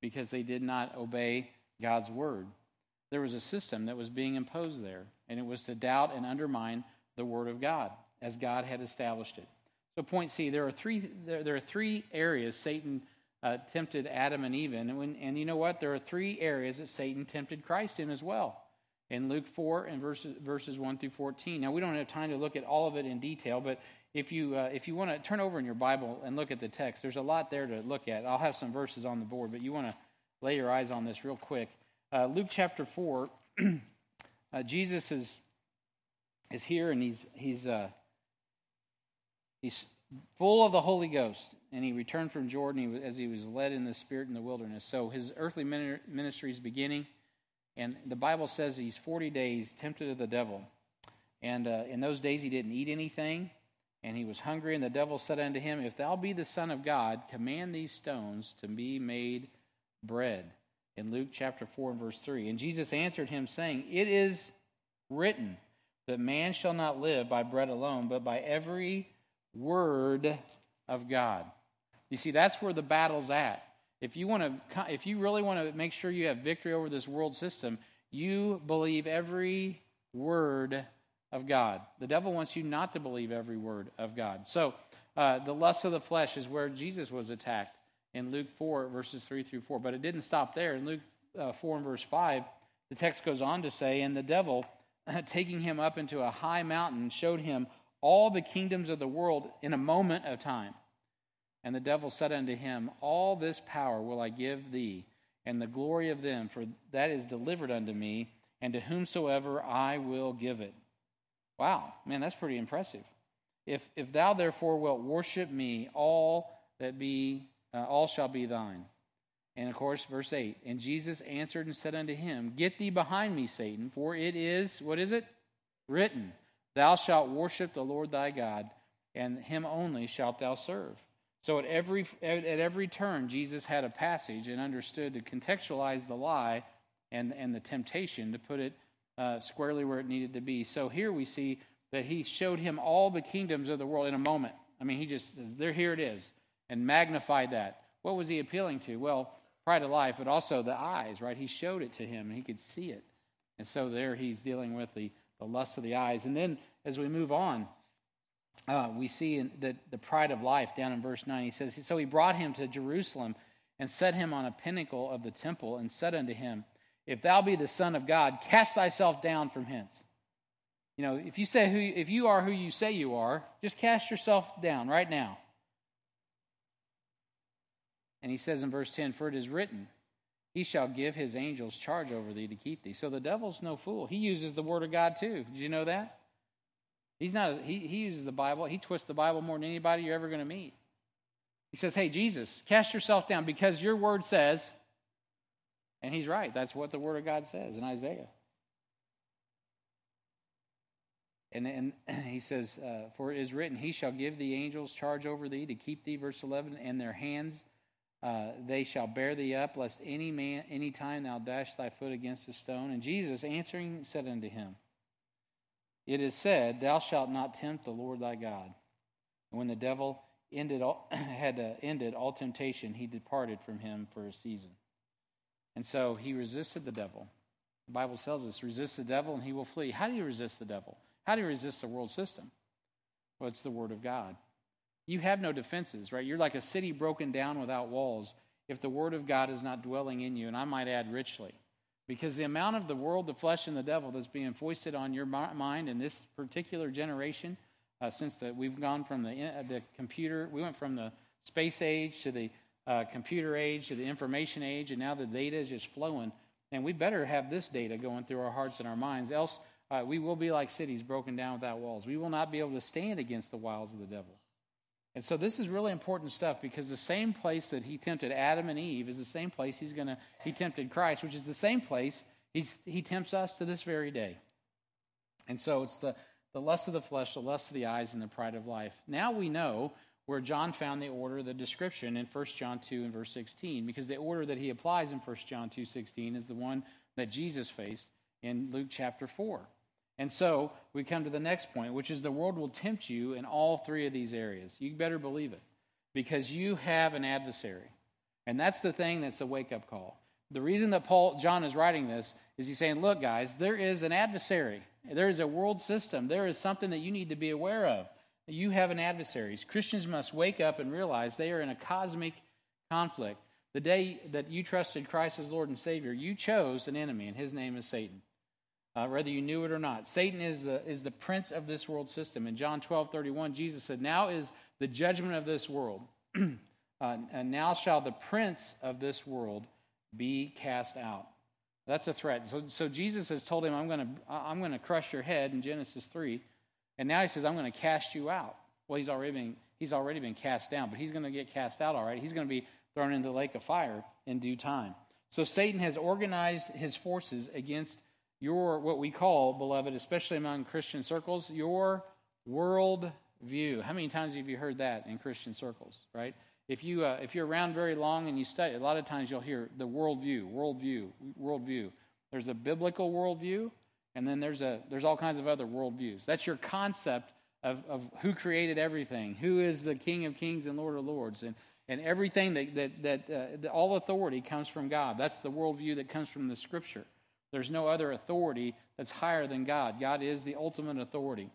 because they did not obey God's word. There was a system that was being imposed there, and it was to doubt and undermine the word of God as God had established it. So, point C, there are three, there, there are three areas Satan uh, tempted Adam and Eve in. And, when, and you know what? There are three areas that Satan tempted Christ in as well. In Luke 4 and verses, verses 1 through 14. Now, we don't have time to look at all of it in detail, but if you, uh, if you want to turn over in your Bible and look at the text, there's a lot there to look at. I'll have some verses on the board, but you want to lay your eyes on this real quick. Uh, Luke chapter 4, uh, Jesus is, is here and he's, he's, uh, He's full of the Holy Ghost, and he returned from Jordan as he was led in the Spirit in the wilderness. So his earthly ministry is beginning, and the Bible says he's 40 days tempted of the devil. And uh, in those days he didn't eat anything, and he was hungry. And the devil said unto him, If thou be the Son of God, command these stones to be made bread. In Luke chapter 4 and verse 3. And Jesus answered him, saying, It is written that man shall not live by bread alone, but by every Word of God. You see, that's where the battle's at. If you want to, if you really want to make sure you have victory over this world system, you believe every word of God. The devil wants you not to believe every word of God. So, uh, the lust of the flesh is where Jesus was attacked in Luke 4, verses 3 through 4. But it didn't stop there. In Luke uh, 4 and verse 5, the text goes on to say, And the devil, taking him up into a high mountain, showed him all the kingdoms of the world in a moment of time. And the devil said unto him, All this power will I give thee, and the glory of them, for that is delivered unto me, and to whomsoever I will give it. Wow, man, that's pretty impressive. If, if thou therefore wilt worship me, all that be uh, all shall be thine. And of course, verse 8. And Jesus answered and said unto him, Get thee behind me, Satan, for it is, what is it? Written. Thou shalt worship the Lord thy God, and him only shalt thou serve. So at every at every turn, Jesus had a passage and understood to contextualize the lie and and the temptation to put it uh, squarely where it needed to be. So here we see that he showed him all the kingdoms of the world in a moment. I mean, he just there here it is and magnified that. What was he appealing to? Well, pride of life, but also the eyes, right? He showed it to him and he could see it. And so there he's dealing with the the lust of the eyes. And then as we move on, uh, we see in the, the pride of life down in verse 9. He says, So he brought him to Jerusalem and set him on a pinnacle of the temple and said unto him, If thou be the Son of God, cast thyself down from hence. You know, if you say who, if you are who you say you are, just cast yourself down right now. And he says in verse 10, For it is written, He shall give his angels charge over thee to keep thee. So the devil's no fool. He uses the word of God too. Did you know that? He's not, he, he uses the Bible. He twists the Bible more than anybody you're ever going to meet. He says, Hey, Jesus, cast yourself down because your word says, and he's right. That's what the word of God says in Isaiah. And, and he says, uh, For it is written, He shall give the angels charge over thee to keep thee, verse 11, and their hands uh, they shall bear thee up, lest any man, any time thou dash thy foot against a stone. And Jesus answering said unto him, It is said, Thou shalt not tempt the Lord thy God. And when the devil ended all, had uh, ended all temptation, he departed from him for a season. And so he resisted the devil. The Bible tells us, resist the devil and he will flee. How do you resist the devil? How do you resist the world system? Well, it's the Word of God. You have no defenses, right? You're like a city broken down without walls if the Word of God is not dwelling in you, and I might add richly. Because the amount of the world, the flesh, and the devil that's being foisted on your mind in this particular generation, uh, since that we've gone from the, uh, the computer, we went from the space age to the uh, computer age to the information age, and now the data is just flowing. And we better have this data going through our hearts and our minds, else uh, we will be like cities broken down without walls. We will not be able to stand against the wiles of the devil. And so this is really important stuff because the same place that he tempted Adam and Eve is the same place he's going to he tempted Christ, which is the same place he's, he tempts us to this very day. And so it's the the lust of the flesh, the lust of the eyes, and the pride of life. Now we know where John found the order, the description in 1 John 2 and verse 16, because the order that he applies in 1 John 2 16 is the one that Jesus faced in Luke chapter 4. And so we come to the next point, which is the world will tempt you in all three of these areas. You better believe it because you have an adversary. And that's the thing that's a wake up call. The reason that Paul John is writing this is he's saying, look, guys, there is an adversary. There is a world system. There is something that you need to be aware of. You have an adversary. Christians must wake up and realize they are in a cosmic conflict. The day that you trusted Christ as Lord and Savior, you chose an enemy, and his name is Satan uh, whether you knew it or not. Satan is the, is the prince of this world system. In John 12 31, Jesus said, Now is the judgment of this world. uh, and now shall the prince of this world be cast out. That's a threat. So, so Jesus has told him, I'm going to I'm to crush your head in Genesis 3. And now he says, I'm going to cast you out. Well, he's already been, he's already been cast down, but he's going to get cast out all right. He's going to be thrown into the lake of fire in due time. So Satan has organized his forces against your, what we call, beloved, especially among Christian circles, your world view. How many times have you heard that in Christian circles, right? If, you, uh, if you're around very long and you study, a lot of times you'll hear the worldview, worldview, worldview. There's a biblical worldview, and then there's, a, there's all kinds of other worldviews. That's your concept of, of who created everything, who is the King of kings and Lord of lords, and, and everything that, that, that uh, all authority comes from God. That's the worldview that comes from the Scripture. There's no other authority that's higher than God. God is the ultimate authority.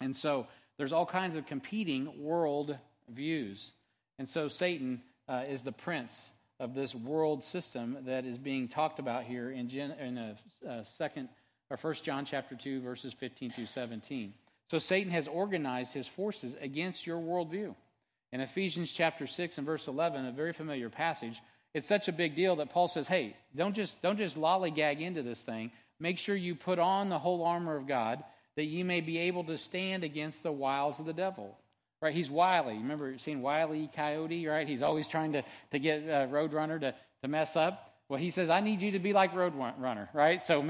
And so there's all kinds of competing world views. And so Satan uh, is the prince of this world system that is being talked about here in, Gen, in a, a second or first John chapter 2 verses 15 through 17. So Satan has organized his forces against your worldview. In Ephesians chapter 6 and verse 11, a very familiar passage, it's such a big deal that Paul says, hey, don't just, don't just lollygag into this thing. Make sure you put on the whole armor of God that you may be able to stand against the wiles of the devil. Right? He's wily. Remember seeing Wily Coyote, right? He's always trying to, to get uh, Roadrunner to, to mess up. Well, he says, I need you to be like Roadrunner, right? So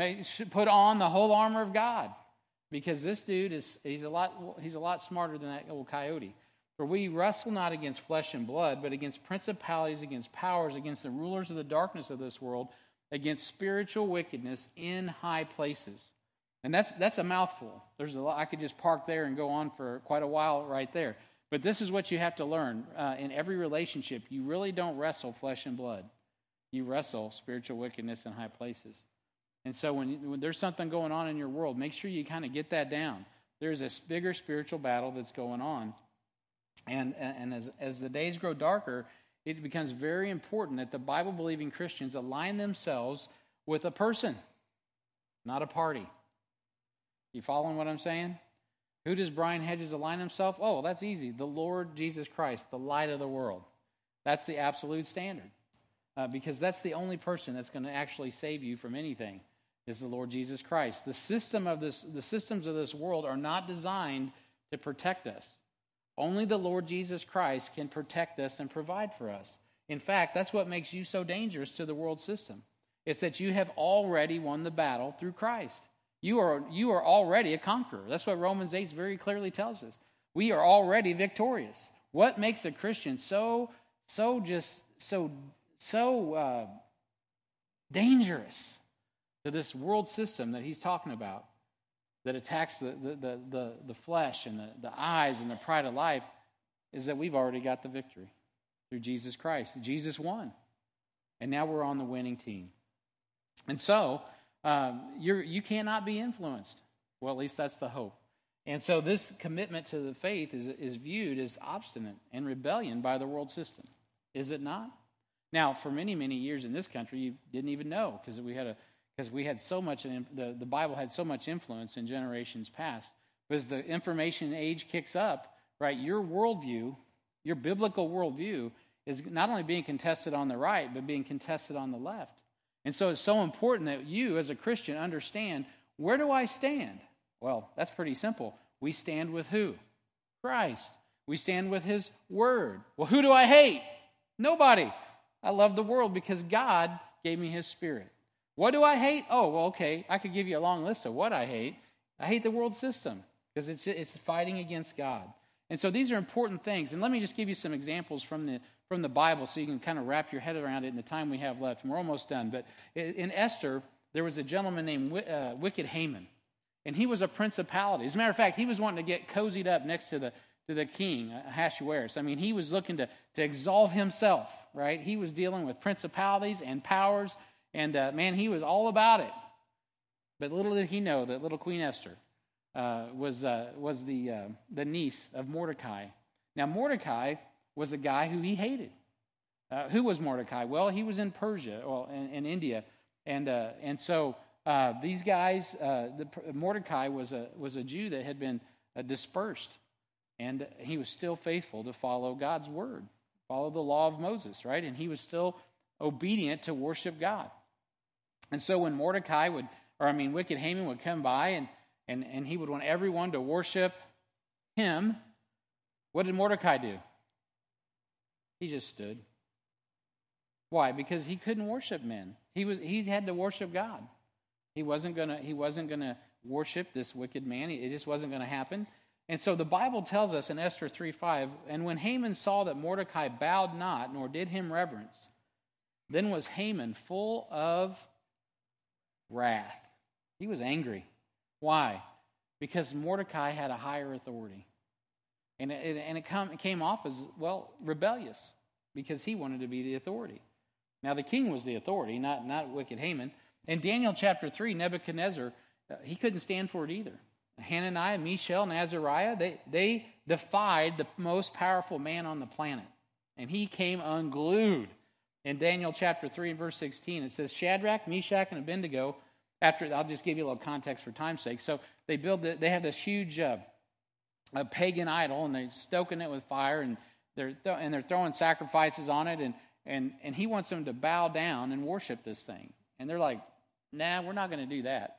put on the whole armor of God because this dude is he's a lot he's a lot smarter than that old coyote. For we wrestle not against flesh and blood, but against principalities, against powers, against the rulers of the darkness of this world, against spiritual wickedness in high places. And that's, that's a mouthful. There's a lot, I could just park there and go on for quite a while right there. But this is what you have to learn. Uh, in every relationship, you really don't wrestle flesh and blood. You wrestle spiritual wickedness in high places. And so when, when there's something going on in your world, make sure you kind of get that down. There's a bigger spiritual battle that's going on. And, and as, as the days grow darker, it becomes very important that the Bible believing Christians align themselves with a person, not a party. You following what I'm saying? Who does Brian Hedges align himself? Oh, that's easy. The Lord Jesus Christ, the light of the world. That's the absolute standard. Uh, because that's the only person that's going to actually save you from anything is the Lord Jesus Christ. The system of this the systems of this world are not designed to protect us. Only the Lord Jesus Christ can protect us and provide for us. In fact, that's what makes you so dangerous to the world system. It's that you have already won the battle through Christ. You are, you are already a conqueror. That's what Romans 8 very clearly tells us. We are already victorious. What makes a Christian so, so just, so, so uh, dangerous to this world system that he's talking about that attacks the, the, the, the, the flesh and the, the eyes and the pride of life is that we've already got the victory through Jesus Christ. Jesus won. And now we're on the winning team. And so, um, you're, you cannot be influenced. Well, at least that's the hope. And so, this commitment to the faith is, is viewed as obstinate and rebellion by the world system. Is it not? Now, for many, many years in this country, you didn't even know because we had a because we had so much the, the Bible had so much influence in generations past. But as the information age kicks up, right, your worldview, your biblical worldview, is not only being contested on the right, but being contested on the left. And so it's so important that you, as a Christian, understand where do I stand? Well, that's pretty simple. We stand with who? Christ. We stand with His Word. Well, who do I hate? Nobody. I love the world because God gave me His Spirit. What do I hate? Oh, well, okay. I could give you a long list of what I hate. I hate the world system because it's, it's fighting against God. And so these are important things. And let me just give you some examples from the from the Bible so you can kind of wrap your head around it in the time we have left. And we're almost done. But in Esther, there was a gentleman named uh, Wicked Haman, and he was a principality. As a matter of fact, he was wanting to get cozied up next to the to the king uh, Ahasuerus. I mean, he was looking to to exalt himself. Right? He was dealing with principalities and powers, and uh, man, he was all about it. But little did he know that little Queen Esther uh, was uh, was the uh, the niece of Mordecai. Now Mordecai was a guy who he hated. Uh, who was Mordecai? Well, he was in Persia, well, in, in India, and uh, and so these guys, the, Mordecai was a was a Jew that had been dispersed, and he was still faithful to follow God's word, follow the law of Moses, right? And he was still obedient to worship God. And so when Mordecai would, or I mean, wicked Haman would come by and and and he would want everyone to worship him. What did Mordecai do? He just stood. Why? Because he couldn't worship men. He was he had to worship God. He wasn't gonna he wasn't gonna worship this wicked man. It just wasn't gonna happen. And so the Bible tells us in Esther 3 5, and when Haman saw that Mordecai bowed not, nor did him reverence, then was Haman full of wrath. He was angry. Why? Because Mordecai had a higher authority. And it, and it, come, it came off as, well, rebellious because he wanted to be the authority. Now, the king was the authority, not, not wicked Haman. In Daniel chapter 3, Nebuchadnezzar, uh, he couldn't stand for it either. Hananiah, Mishael, and Azariah, they, they defied the most powerful man on the planet. And he came unglued. In Daniel chapter 3 and verse 16, it says, Shadrach, Meshach, and Abednego, after, I'll just give you a little context for time's sake. So they build, the, they have this huge uh, a pagan idol and they're stoking it with fire and they're th- and they're throwing sacrifices on it and and and he wants them to bow down and worship this thing. And they're like nah we're not going to do that.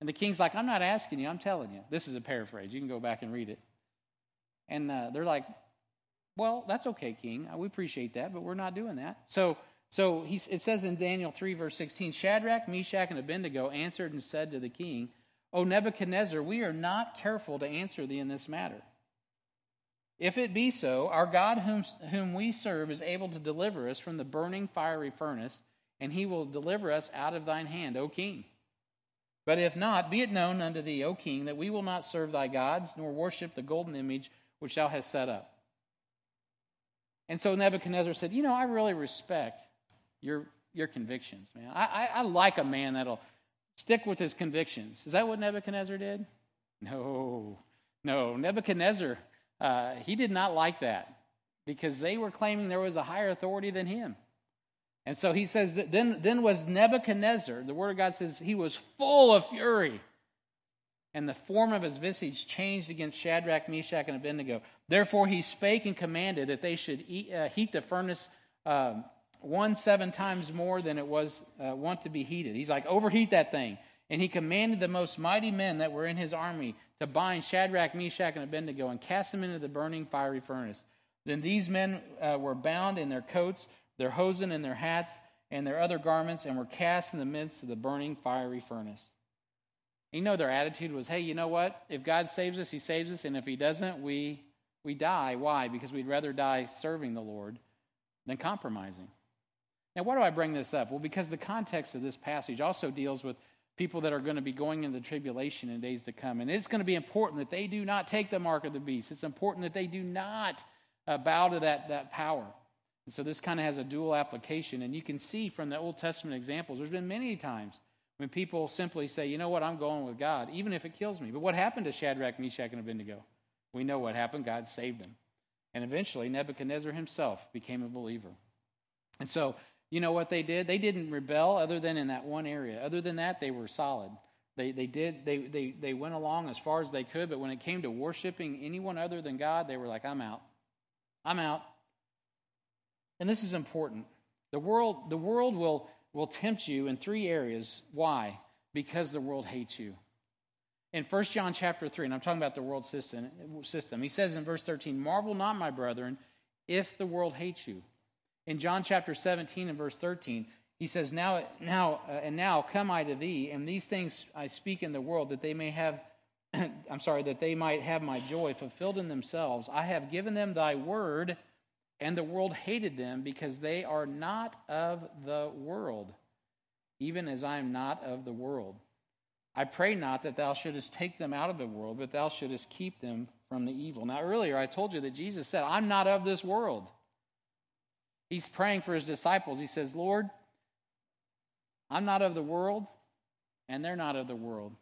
And the king's like i'm not asking you i'm telling you. This is a paraphrase. You can go back and read it. And uh, they're like well that's okay king uh, we appreciate that but we're not doing that so so he, it says in daniel 3 verse 16 shadrach meshach and abednego answered and said to the king O Nebuchadnezzar, we are not careful to answer thee in this matter. If it be so, our God whom, whom we serve is able to deliver us from the burning fiery furnace, and he will deliver us out of thine hand, O king. But if not, be it known unto thee, O king, that we will not serve thy gods, nor worship the golden image which thou hast set up. And so Nebuchadnezzar said, You know, I really respect your, your convictions, man. I, I, I like a man that'll stick with his convictions. Is that what Nebuchadnezzar did? No, no. Nebuchadnezzar, uh, he did not like that because they were claiming there was a higher authority than him. And so he says that then, then was Nebuchadnezzar, the word of God says he was full of fury. And the form of his visage changed against Shadrach, Meshach, and Abednego. Therefore he spake and commanded that they should eat, uh, heat the furnace uh, one seven times more than it was uh, wont to be heated. He's like, overheat that thing. And he commanded the most mighty men that were in his army to bind Shadrach, Meshach, and Abednego and cast them into the burning fiery furnace. Then these men uh, were bound in their coats, their hosen, and their hats, and their other garments, and were cast in the midst of the burning fiery furnace. You know, their attitude was, hey, you know what? If God saves us, he saves us, and if he doesn't, we, we die. Why? Because we'd rather die serving the Lord than compromising. Now, why do I bring this up? Well, because the context of this passage also deals with people that are going to be going into the tribulation in days to come. And it's going to be important that they do not take the mark of the beast. It's important that they do not uh, bow to that, that power. And so this kind of has a dual application. And you can see from the Old Testament examples, there's been many times when people simply say, you know what, I'm going with God, even if it kills me. But what happened to Shadrach, Meshach, and Abednego? We know what happened. God saved them. And eventually, Nebuchadnezzar himself became a believer. And so you know what they did? They didn't rebel other than in that one area. Other than that, they were solid. They, they did they, they, they went along as far as they could, but when it came to worshiping anyone other than God, they were like, I'm out. I'm out. And this is important. The world, the world will, will tempt you in three areas. Why? Because the world hates you. In 1 John chapter 3, and I'm talking about the world system, system, he says in verse 13, Marvel not, my brethren, if the world hates you. In John chapter 17 and verse 13, he says, Now, now uh, and now come I to thee, and these things I speak in the world, that they may have, I'm sorry, that they might have my joy fulfilled in themselves. I have given them thy word, and the world hated them, because they are not of the world, even as I am not of the world. I pray not that thou shouldest take them out of the world, but thou shouldest keep them from the evil. Now, earlier I told you that Jesus said, I'm not of this world. He's praying for his disciples. He says, Lord, I'm not of the world, and they're not of the world.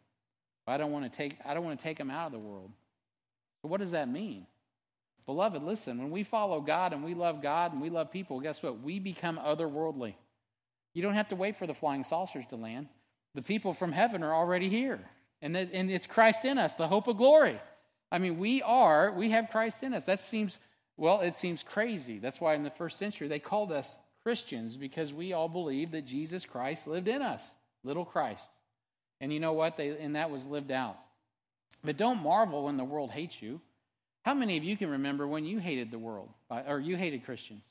But I don't want to take, I don't want to take them out of the world. So what does that mean? Beloved, listen, when we follow God and we love God and we love people, guess what? We become otherworldly. You don't have to wait for the flying saucers to land. The people from heaven are already here. And, and it's Christ in us, the hope of glory. I mean, we are, we have Christ in us. That seems well, it seems crazy. That's why in the first century they called us Christians because we all believed that Jesus Christ lived in us, little Christ. And you know what? They, and that was lived out. But don't marvel when the world hates you. How many of you can remember when you hated the world or you hated Christians?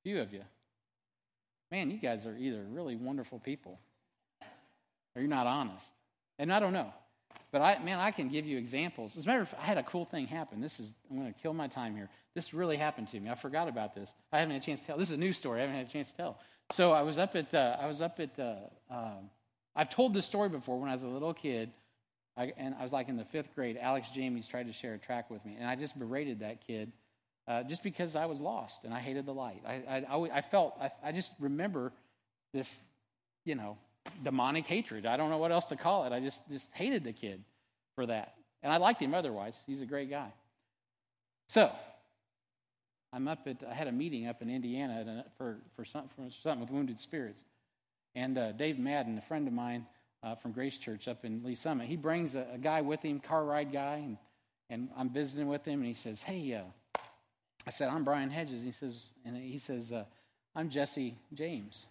A few of you. Man, you guys are either really wonderful people or you're not honest. And I don't know. But I, man, I can give you examples. As a matter of fact, I had a cool thing happen. This is, I'm going to kill my time here. This really happened to me. I forgot about this. I haven't had a chance to tell. This is a news story. I haven't had a chance to tell. So I was up at, uh, I was up at, uh, um, I've told this story before when I was a little kid. I, and I was like in the fifth grade. Alex James tried to share a track with me, and I just berated that kid uh, just because I was lost and I hated the light. I, I, I felt, I, I just remember this, you know, demonic hatred. I don't know what else to call it. I just, just hated the kid for that. And I liked him otherwise. He's a great guy. So, I'm up at, I had a meeting up in Indiana for, for, some, for something with wounded spirits. And uh, Dave Madden, a friend of mine uh, from Grace Church up in Lee's Summit, he brings a, a, guy with him, car ride guy, and, and I'm visiting with him, and he says, Hey, uh, I said, I'm Brian Hedges. He says, and he says, uh, I'm Jesse James.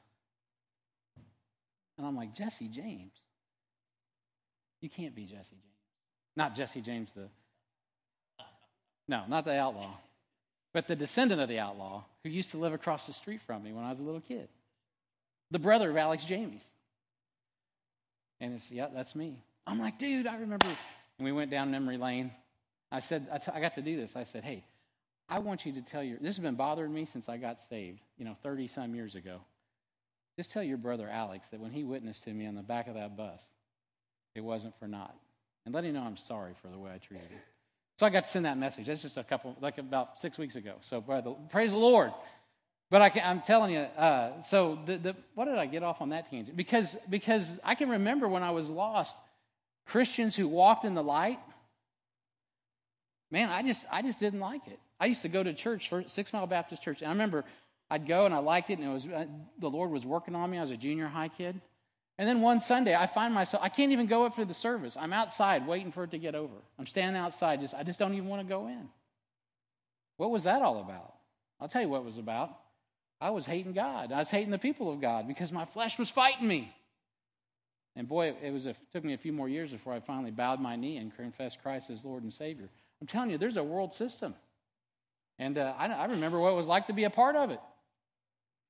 And I'm like, Jesse James? You can't be Jesse James. Not Jesse James, the. No, not the outlaw, but the descendant of the outlaw who used to live across the street from me when I was a little kid. The brother of Alex James. And it's, yeah, that's me. I'm like, dude, I remember. And we went down memory lane. I said, I, t- I got to do this. I said, hey, I want you to tell your, this has been bothering me since I got saved, you know, 30 some years ago. Just tell your brother Alex that when he witnessed to me on the back of that bus, it wasn't for naught. And let him know I'm sorry for the way I treated him. So I got to send that message. That's just a couple, like about six weeks ago. So brother, praise the Lord. But I am telling you, uh, so the, the, what did I get off on that tangent? Because, because I can remember when I was lost, Christians who walked in the light, man, I just, I just didn't like it. I used to go to church, for Six Mile Baptist Church, and I remember I'd go and I liked it, and it was uh, the Lord was working on me. I was a junior high kid, And then one Sunday, I find myself, I can't even go up to the service. I'm outside waiting for it to get over. I'm standing outside, just, I just don't even want to go in. What was that all about? I'll tell you what it was about. I was hating God. I was hating the people of God because my flesh was fighting me. And boy, it was a, it took me a few more years before I finally bowed my knee and confessed Christ as Lord and Savior. I'm telling you, there's a world system. And uh, I, I remember what it was like to be a part of it.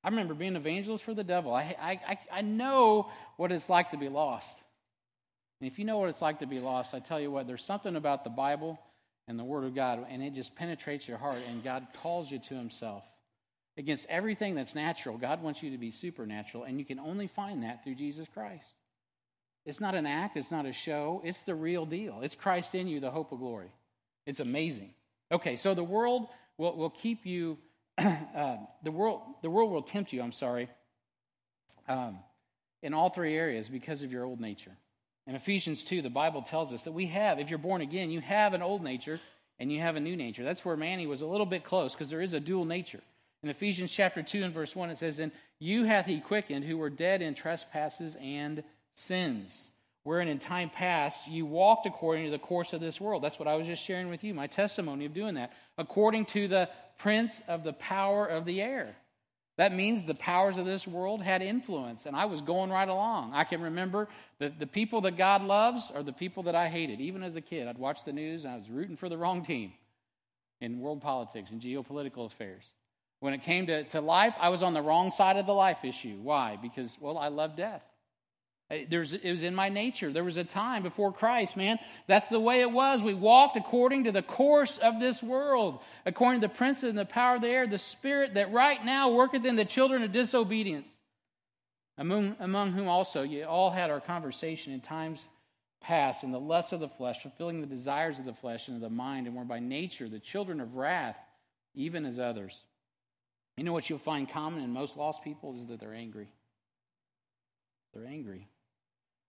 I remember being an evangelist for the devil. I, I, I know what it's like to be lost. And if you know what it's like to be lost, I tell you what, there's something about the Bible and the Word of God, and it just penetrates your heart, and God calls you to Himself. Against everything that's natural, God wants you to be supernatural, and you can only find that through Jesus Christ. It's not an act, it's not a show, it's the real deal. It's Christ in you, the hope of glory. It's amazing. Okay, so the world will, will keep you, uh, the, world, the world will tempt you, I'm sorry, um, in all three areas because of your old nature. In Ephesians 2, the Bible tells us that we have, if you're born again, you have an old nature and you have a new nature. That's where Mani was a little bit close because there is a dual nature. In Ephesians chapter 2 and verse 1, it says, And you hath he quickened who were dead in trespasses and sins, wherein in time past you walked according to the course of this world. That's what I was just sharing with you, my testimony of doing that. According to the prince of the power of the air that means the powers of this world had influence, and I was going right along. I can remember that the people that God loves are the people that I hated. Even as a kid, I'd watch the news and I was rooting for the wrong team in world politics and geopolitical affairs. When it came to, to life, I was on the wrong side of the life issue. Why? Because, well, I love death. There's, it was in my nature. There was a time before Christ, man. That's the way it was. We walked according to the course of this world, according to the prince and the power of the air, the spirit that right now worketh in the children of disobedience, among, among whom also ye all had our conversation in times past in the lust of the flesh, fulfilling the desires of the flesh and of the mind, and were by nature the children of wrath, even as others. You know what you'll find common in most lost people is that they're angry. They're angry.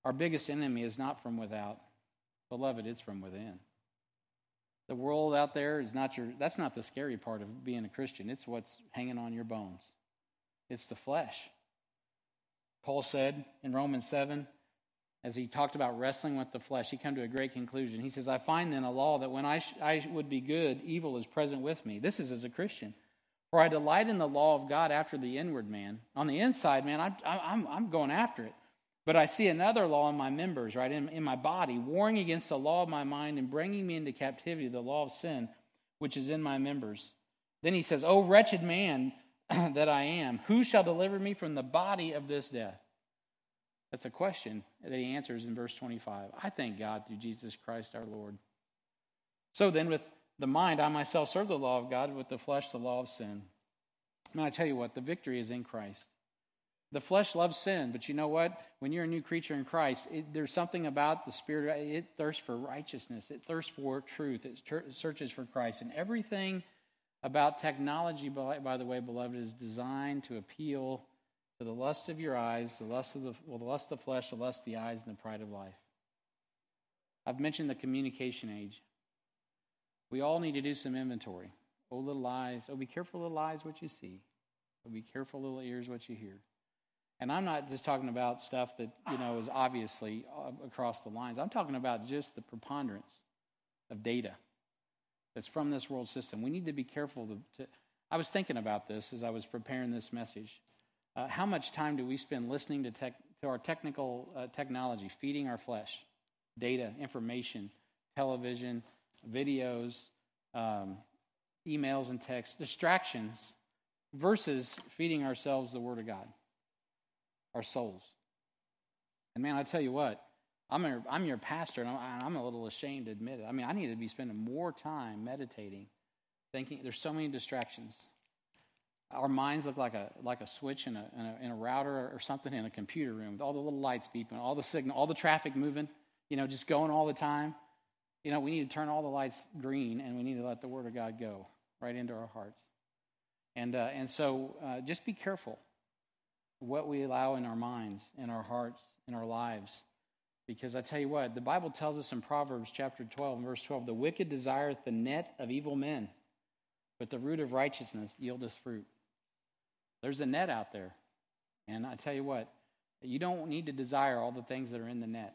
Our biggest enemy is not from without. Beloved, it's from within. The world out there is not your, that's not the scary part of being a Christian. It's what's hanging on your bones. It's the flesh. Paul said in Romans 7, as he talked about wrestling with the flesh, he came to a great conclusion. He says, I find then a law that when I, sh- I would be good, evil is present with me. This is as a Christian. For I delight in the law of God after the inward man. On the inside, man, I, I, I'm, I'm going after it. But I see another law in my members, right, in, in my body, warring against the law of my mind and bringing me into captivity, the law of sin, which is in my members. Then he says, O wretched man that I am, who shall deliver me from the body of this death? That's a question that he answers in verse 25. I thank God through Jesus Christ our Lord. So then, with the mind, I myself serve the law of God, with the flesh, the law of sin. And I tell you what, the victory is in Christ. The flesh loves sin, but you know what? When you're a new creature in Christ, it, there's something about the Spirit. It thirsts for righteousness, it thirsts for truth, it, it searches for Christ. And everything about technology, by, by, the way, beloved, is designed to appeal to the lust of your eyes, the lust of the, well, the lust of the flesh, the lust of the eyes, and the pride of life. I've mentioned the communication age. We all need to do some inventory. Oh, little eyes. Oh, be careful, little eyes, what you see. Oh, be careful, little ears, what you hear. And I'm not just talking about stuff that, you know, is obviously uh, across the lines. I'm talking about just the preponderance of data that's from this world system. We need to be careful to, to I was thinking about this as I was preparing this message. Uh, how much time do we spend listening to, tech, to our technical uh, technology, feeding our flesh, data, information, television, videos, um, emails and texts, distractions, versus feeding ourselves the Word of God? our souls. And man, I tell you what, I'm your, I'm your pastor, and I'm, I'm a little ashamed to admit it. I mean, I need to be spending more time meditating, thinking. There's so many distractions. Our minds look like a like a switch in a, in a, in a router or something in a computer room with all the little lights beeping, all the signal, all the traffic moving. You know, just going all the time. You know, we need to turn all the lights green, and we need to let the Word of God go right into our hearts. And uh, and so, uh, just be careful what we allow in our minds, in our hearts, in our lives. Because I tell you what, the Bible tells us in Proverbs chapter 12 and verse 12 the wicked desireth the net of evil men, but the root of righteousness yieldeth fruit. There's a net out there. And I tell you what, You don't need to desire all the things that are in the net.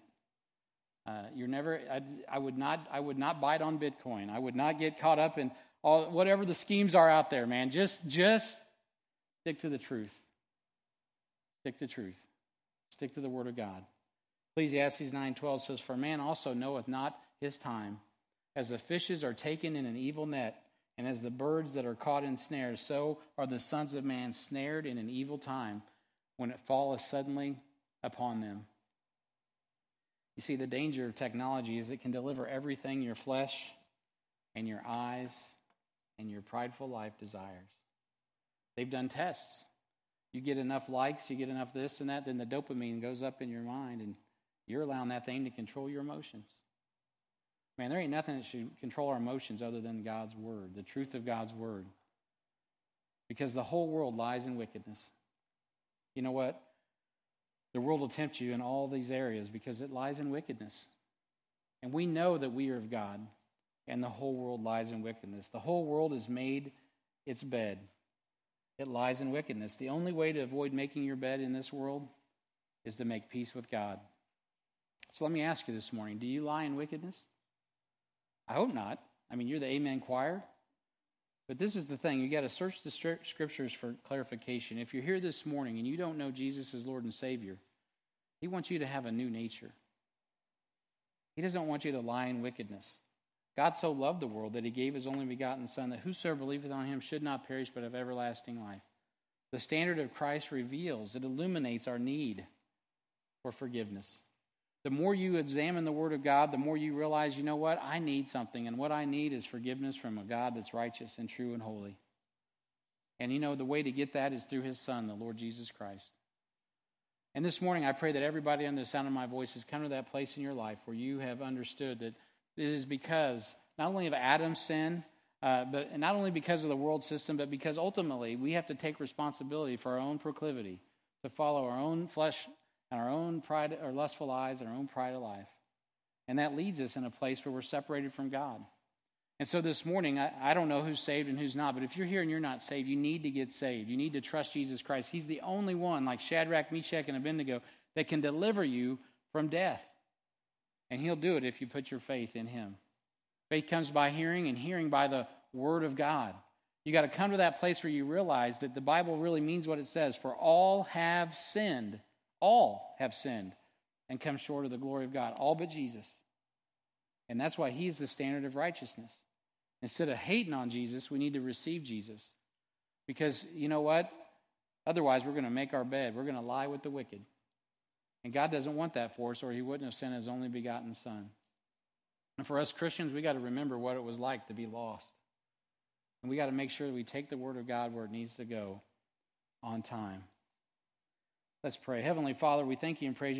Uh, you're never. I, I, would not. I would not bite on Bitcoin. I would not get caught up in all whatever the schemes are out there, man. Just, just stick to the truth. Stick to truth. Stick to the Word of God. Ecclesiastes 9:12 says, "For man also knoweth not his time, as the fishes are taken in an evil net, and as the birds that are caught in snares, so are the sons of man snared in an evil time, when it falleth suddenly upon them." You see, the danger of technology is it can deliver everything your flesh and your eyes and your prideful life desires. They've done tests. You get enough likes, you get enough this and that, then the dopamine goes up in your mind, and you're allowing that thing to control your emotions. Man, there ain't nothing that should control our emotions other than God's Word, the truth of God's Word. Because the whole world lies in wickedness. You know what? The world will tempt you in all these areas because it lies in wickedness. And we know that we are of God, and the whole world lies in wickedness. The whole world has made its bed, it lies in wickedness. The only way to avoid making your bed in this world is to make peace with God. So let me ask you this morning do you lie in wickedness? I hope not. I mean, you're the Amen choir. But this is the thing you got to search the scriptures for clarification. If you're here this morning and you don't know Jesus as Lord and Savior, He wants you to have a new nature. He doesn't want you to lie in wickedness. God so loved the world that He gave His only begotten Son, that whosoever believeth on Him should not perish but have everlasting life. The standard of Christ reveals, it illuminates our need for forgiveness. The more you examine the Word of God, the more you realize, you know what? I need something, and what I need is forgiveness from a God that's righteous and true and holy. And you know, the way to get that is through His Son, the Lord Jesus Christ. And this morning, I pray that everybody under the sound of my voice has come to that place in your life where you have understood that it is because not only of Adam's sin, uh, but not only because of the world system, but because ultimately we have to take responsibility for our own proclivity to follow our own flesh and our own pride, our lustful eyes, and our own pride of life. And that leads us in a place where we're separated from God. And so this morning, I, I, don't know who's saved and who's not, but if you're here and you're not saved, you need to get saved. You need to trust Jesus Christ. He's the only one, like Shadrach, Meshach, and Abednego, that can deliver you from death. And he'll do it if you put your faith in him. Faith comes by hearing, and hearing by the word of God. You got to come to that place where you realize that the Bible really means what it says. For all have sinned all have sinned and come short of the glory of God, all but Jesus. And that's why he's the standard of righteousness. Instead of hating on Jesus, we need to receive Jesus. Because you know what? Otherwise, we're going to make our bed. We're going to lie with the wicked. And God doesn't want that for us, or he wouldn't have sent his only begotten Son. And for us Christians, we got to remember what it was like to be lost. And we got to make sure that we take the Word of God where it needs to go on time. Let's pray. Heavenly Father, we thank you and praise you.